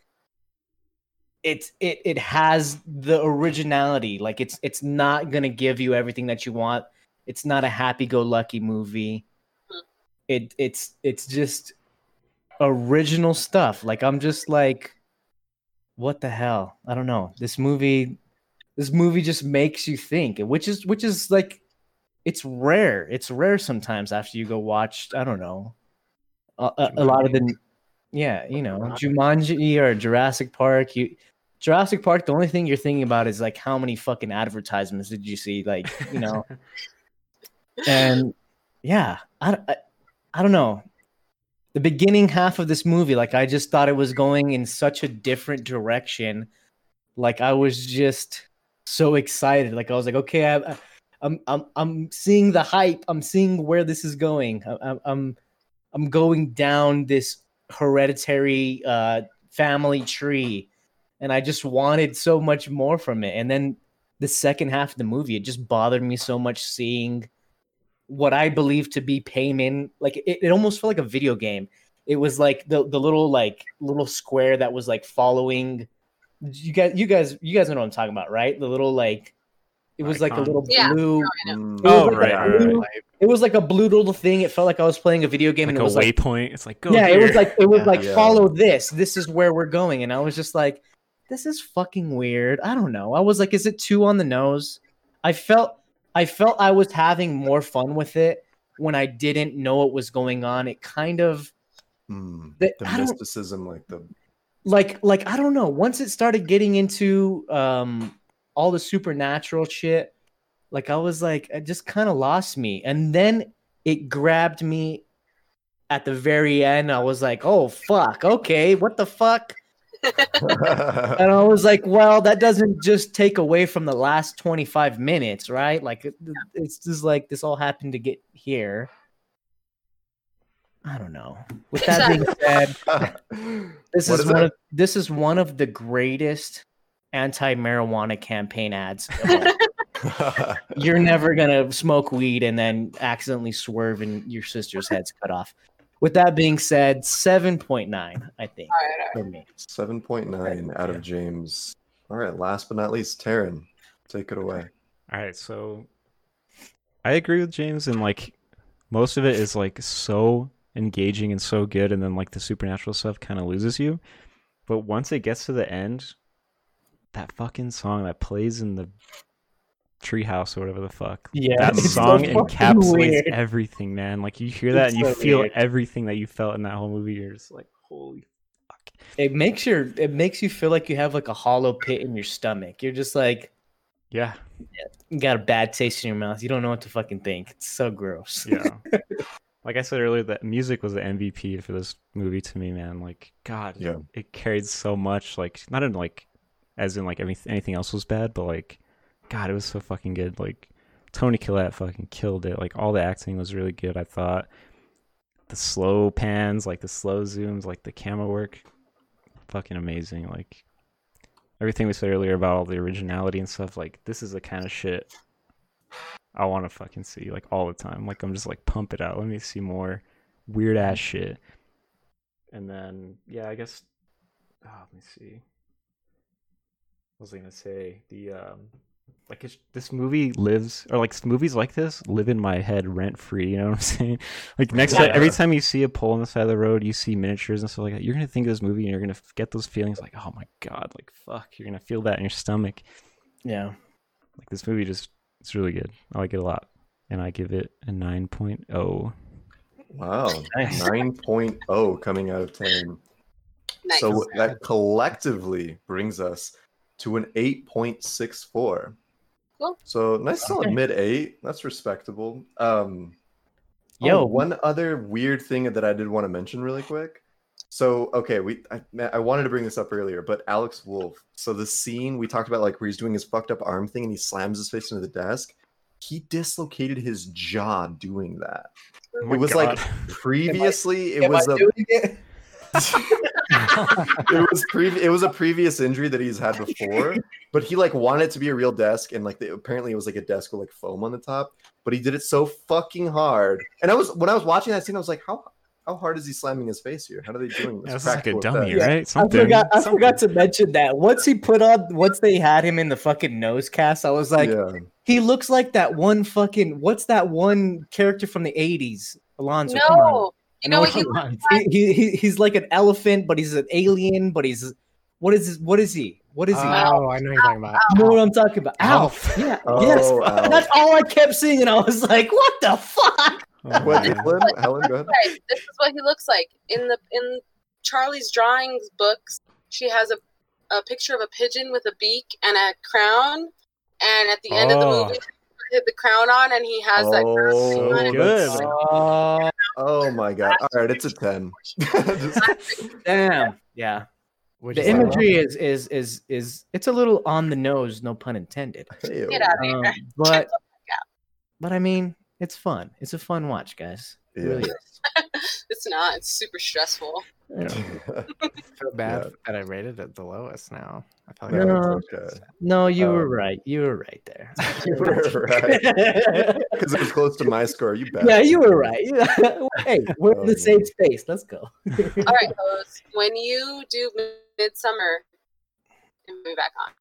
it's it it has the originality. Like, it's it's not gonna give you everything that you want. It's not a happy-go-lucky movie. It it's it's just original stuff. Like I'm just like, what the hell? I don't know. This movie, this movie just makes you think, which is which is like, it's rare. It's rare sometimes after you go watch. I don't know, a, a, a lot of the, yeah, you know, Jumanji or Jurassic Park. You Jurassic Park. The only thing you're thinking about is like how many fucking advertisements did you see? Like you know, and yeah, I, I, I don't know. The beginning half of this movie, like I just thought it was going in such a different direction. Like I was just so excited. Like I was like, okay, I, I- I'm I'm I'm seeing the hype. I'm seeing where this is going. I'm I'm I'm going down this hereditary uh, family tree, and I just wanted so much more from it. And then the second half of the movie, it just bothered me so much seeing what I believe to be Paimon. Like it, it almost felt like a video game. It was like the the little like little square that was like following. You guys, you guys, you guys know what I'm talking about, right? The little like, it was like a little Yeah. blue. Mm. Oh, like right, right, blue- right. It was like a blue little thing. It felt like I was playing a video game, Like and a it was like a waypoint. It's like go. yeah, it was like it was Yeah. like Yeah. follow this. This is where we're going, and I was just like, this is fucking weird. I don't know. I was like, is it too on the nose? I felt I felt I was having more fun with it when I didn't know what was going on. It kind of Mm. the, The mysticism, like the like like I don't know. Once it started getting into um all the supernatural shit, like I was like, it just kind of lost me. And then it grabbed me at the very end. I was like, oh fuck, okay, what the fuck? And I was like, well, that doesn't just take away from the last 25 minutes, right? Like it- it's just like this all happened to get here. I don't know. With that being said, this What is, is one of this is one of the greatest anti-marijuana campaign ads. You're never gonna smoke weed and then accidentally swerve and your sister's head's cut off. With that being said, seven point nine, I think, All right, all right. for me. 7.9 out of James. All right, last but not least, Taryn, take it away. All right, so I agree with James, and like most of it is like so engaging and so good, and then like the supernatural stuff kind of loses you. But once it gets to the end, that fucking song that plays in the treehouse or whatever the fuck, Yeah, that it's so song encapsulates weird. everything, man. Like you hear that It's and you so feel weird. everything that you felt in that whole movie. You're just like, holy fuck. It makes your it makes you feel like you have like a hollow pit in your stomach. You're just like Yeah, you got a bad taste in your mouth. You don't know what to fucking think. It's so gross. yeah. like I said earlier, that music was the MVP for this movie to me, man. Like, God, Yeah. it carried so much. Like, not in like, as in like any, anything else was bad, but like, God, it was so fucking good. Like, Toni Collette fucking killed it. Like, all the acting was really good. I thought the slow pans, like the slow zooms, like the camera work, fucking amazing. Like everything we said earlier about all the originality and stuff. Like, this is the kind of shit I want to fucking see like all the time. Like I'm just like pump it out. Let me see more weird ass shit. And then yeah, I guess oh, let me see. What was I gonna say? The um like it's, this movie lives or like movies like this live in my head rent free you know what i'm saying like next Yeah. time every time you see a pole on the side of the road you see miniatures and stuff like that you're gonna think of this movie and you're gonna get those feelings like oh my god like fuck you're gonna feel that in your stomach Yeah. like this movie just it's really good i like it a lot and i give it a oh. 9.0 Wow. Nice. 9.0 coming out of 10. Nice. So that collectively brings us to an 8.64. Cool. So nice solid Okay. mid eight. That's respectable. Um Yo. oh, one other weird thing that I did want to mention really quick. So okay, we I, I wanted to bring this up earlier, but Alex Wolff. So the scene we talked about, like where he's doing his fucked up arm thing and he slams his face into the desk. He dislocated his jaw doing that. Oh it was God. like previously, it was I a doing it? it was pre- it was a previous injury that he's had before, but he like wanted it to be a real desk, and like the, apparently it was like a desk with like foam on the top. But he did it so fucking hard, and I was when I was watching that scene, I was like, how how hard is he slamming his face here? How are they doing this? That's like a dummy, effect. right? I Something. forgot. I something. forgot to mention that once he put on, once they had him in the fucking nose cast, I was like, yeah, he looks like that one fucking. What's that one character from the '80s? Alonzo. come on. no, you I know what what he you- looks he, he, he he's like an elephant, but he's an alien. But he's what is his, what is he? What is he? Oh, I know what you're talking about. you know what I'm talking about? Alf. Alf. Yeah. Oh, yes. Alf. That's all I kept seeing, and I was like, what the fuck? Oh, What. Helen? Helen, go ahead. Right, This is what he looks like in the in Charlie's drawings books. She has a a picture of a pigeon with a beak and a crown, and at the end of the Oh. movie, he hit the crown on, and he has that. crown Oh, on good. that's- Oh my god! All right, it's a ten. Damn. Yeah. Which The is like- imagery is is is is it's a little on the nose, no pun intended. hey, Get out of here. Um, but but I mean, it's fun. It's a fun watch, guys. It Yeah. really is. It's not. It's super stressful. I feel bad Yeah. that I rated it the lowest now. I feel No, like No. it's okay. No, you were Um, right. You were right there. You were right. Because it was close to my score. You bet. yeah, you were right. hey, we're in Oh, the man. same space. Let's go. All right, Hose. When you do Midsommar, and be back on.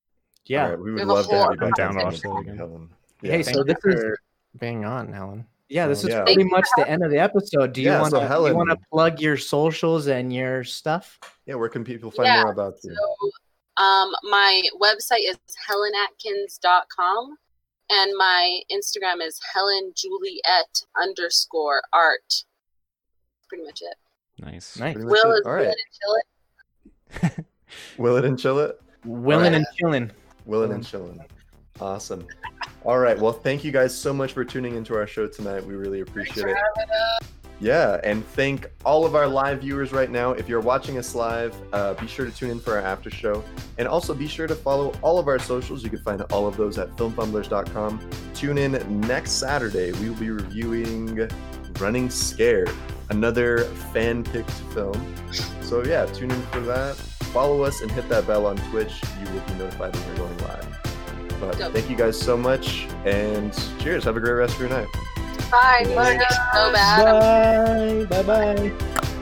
Yeah. All right, we would We love to have you back. Down on watch that Helen. again. Hey, Yeah. so Thank this you is being on, Helen. Yeah, this is Yeah. pretty much the end of the episode. Do you Yeah, want so to Helen- you want to plug your socials and your stuff? yeah, where can people find Yeah, more about you? So, um, my website is helenatkins.com, and my Instagram is Helen Juliet underscore art. Pretty much it. Nice. Nice. Will it. is All Will right. and Chill It. Will it and chill it. Willing Alright. and chilling. Willing and chilling. Awesome. All right. Well, thank you guys so much for tuning into our show tonight. We really appreciate it. Yeah, and thank all of our live viewers right now. If you're watching us live, uh, be sure to tune in for our after show. And also be sure to follow all of our socials. You can find all of those at filmfumblers.com. Tune in next Saturday. We will be reviewing Running Scared, another fan picked film. So, yeah, tune in for that. Follow us and hit that bell on Twitch. You will be notified when we're going live. But Dope. thank you guys so much, and cheers. Have a great rest of your night. Bye. Bye. So bad. Bye. Bye. Bye.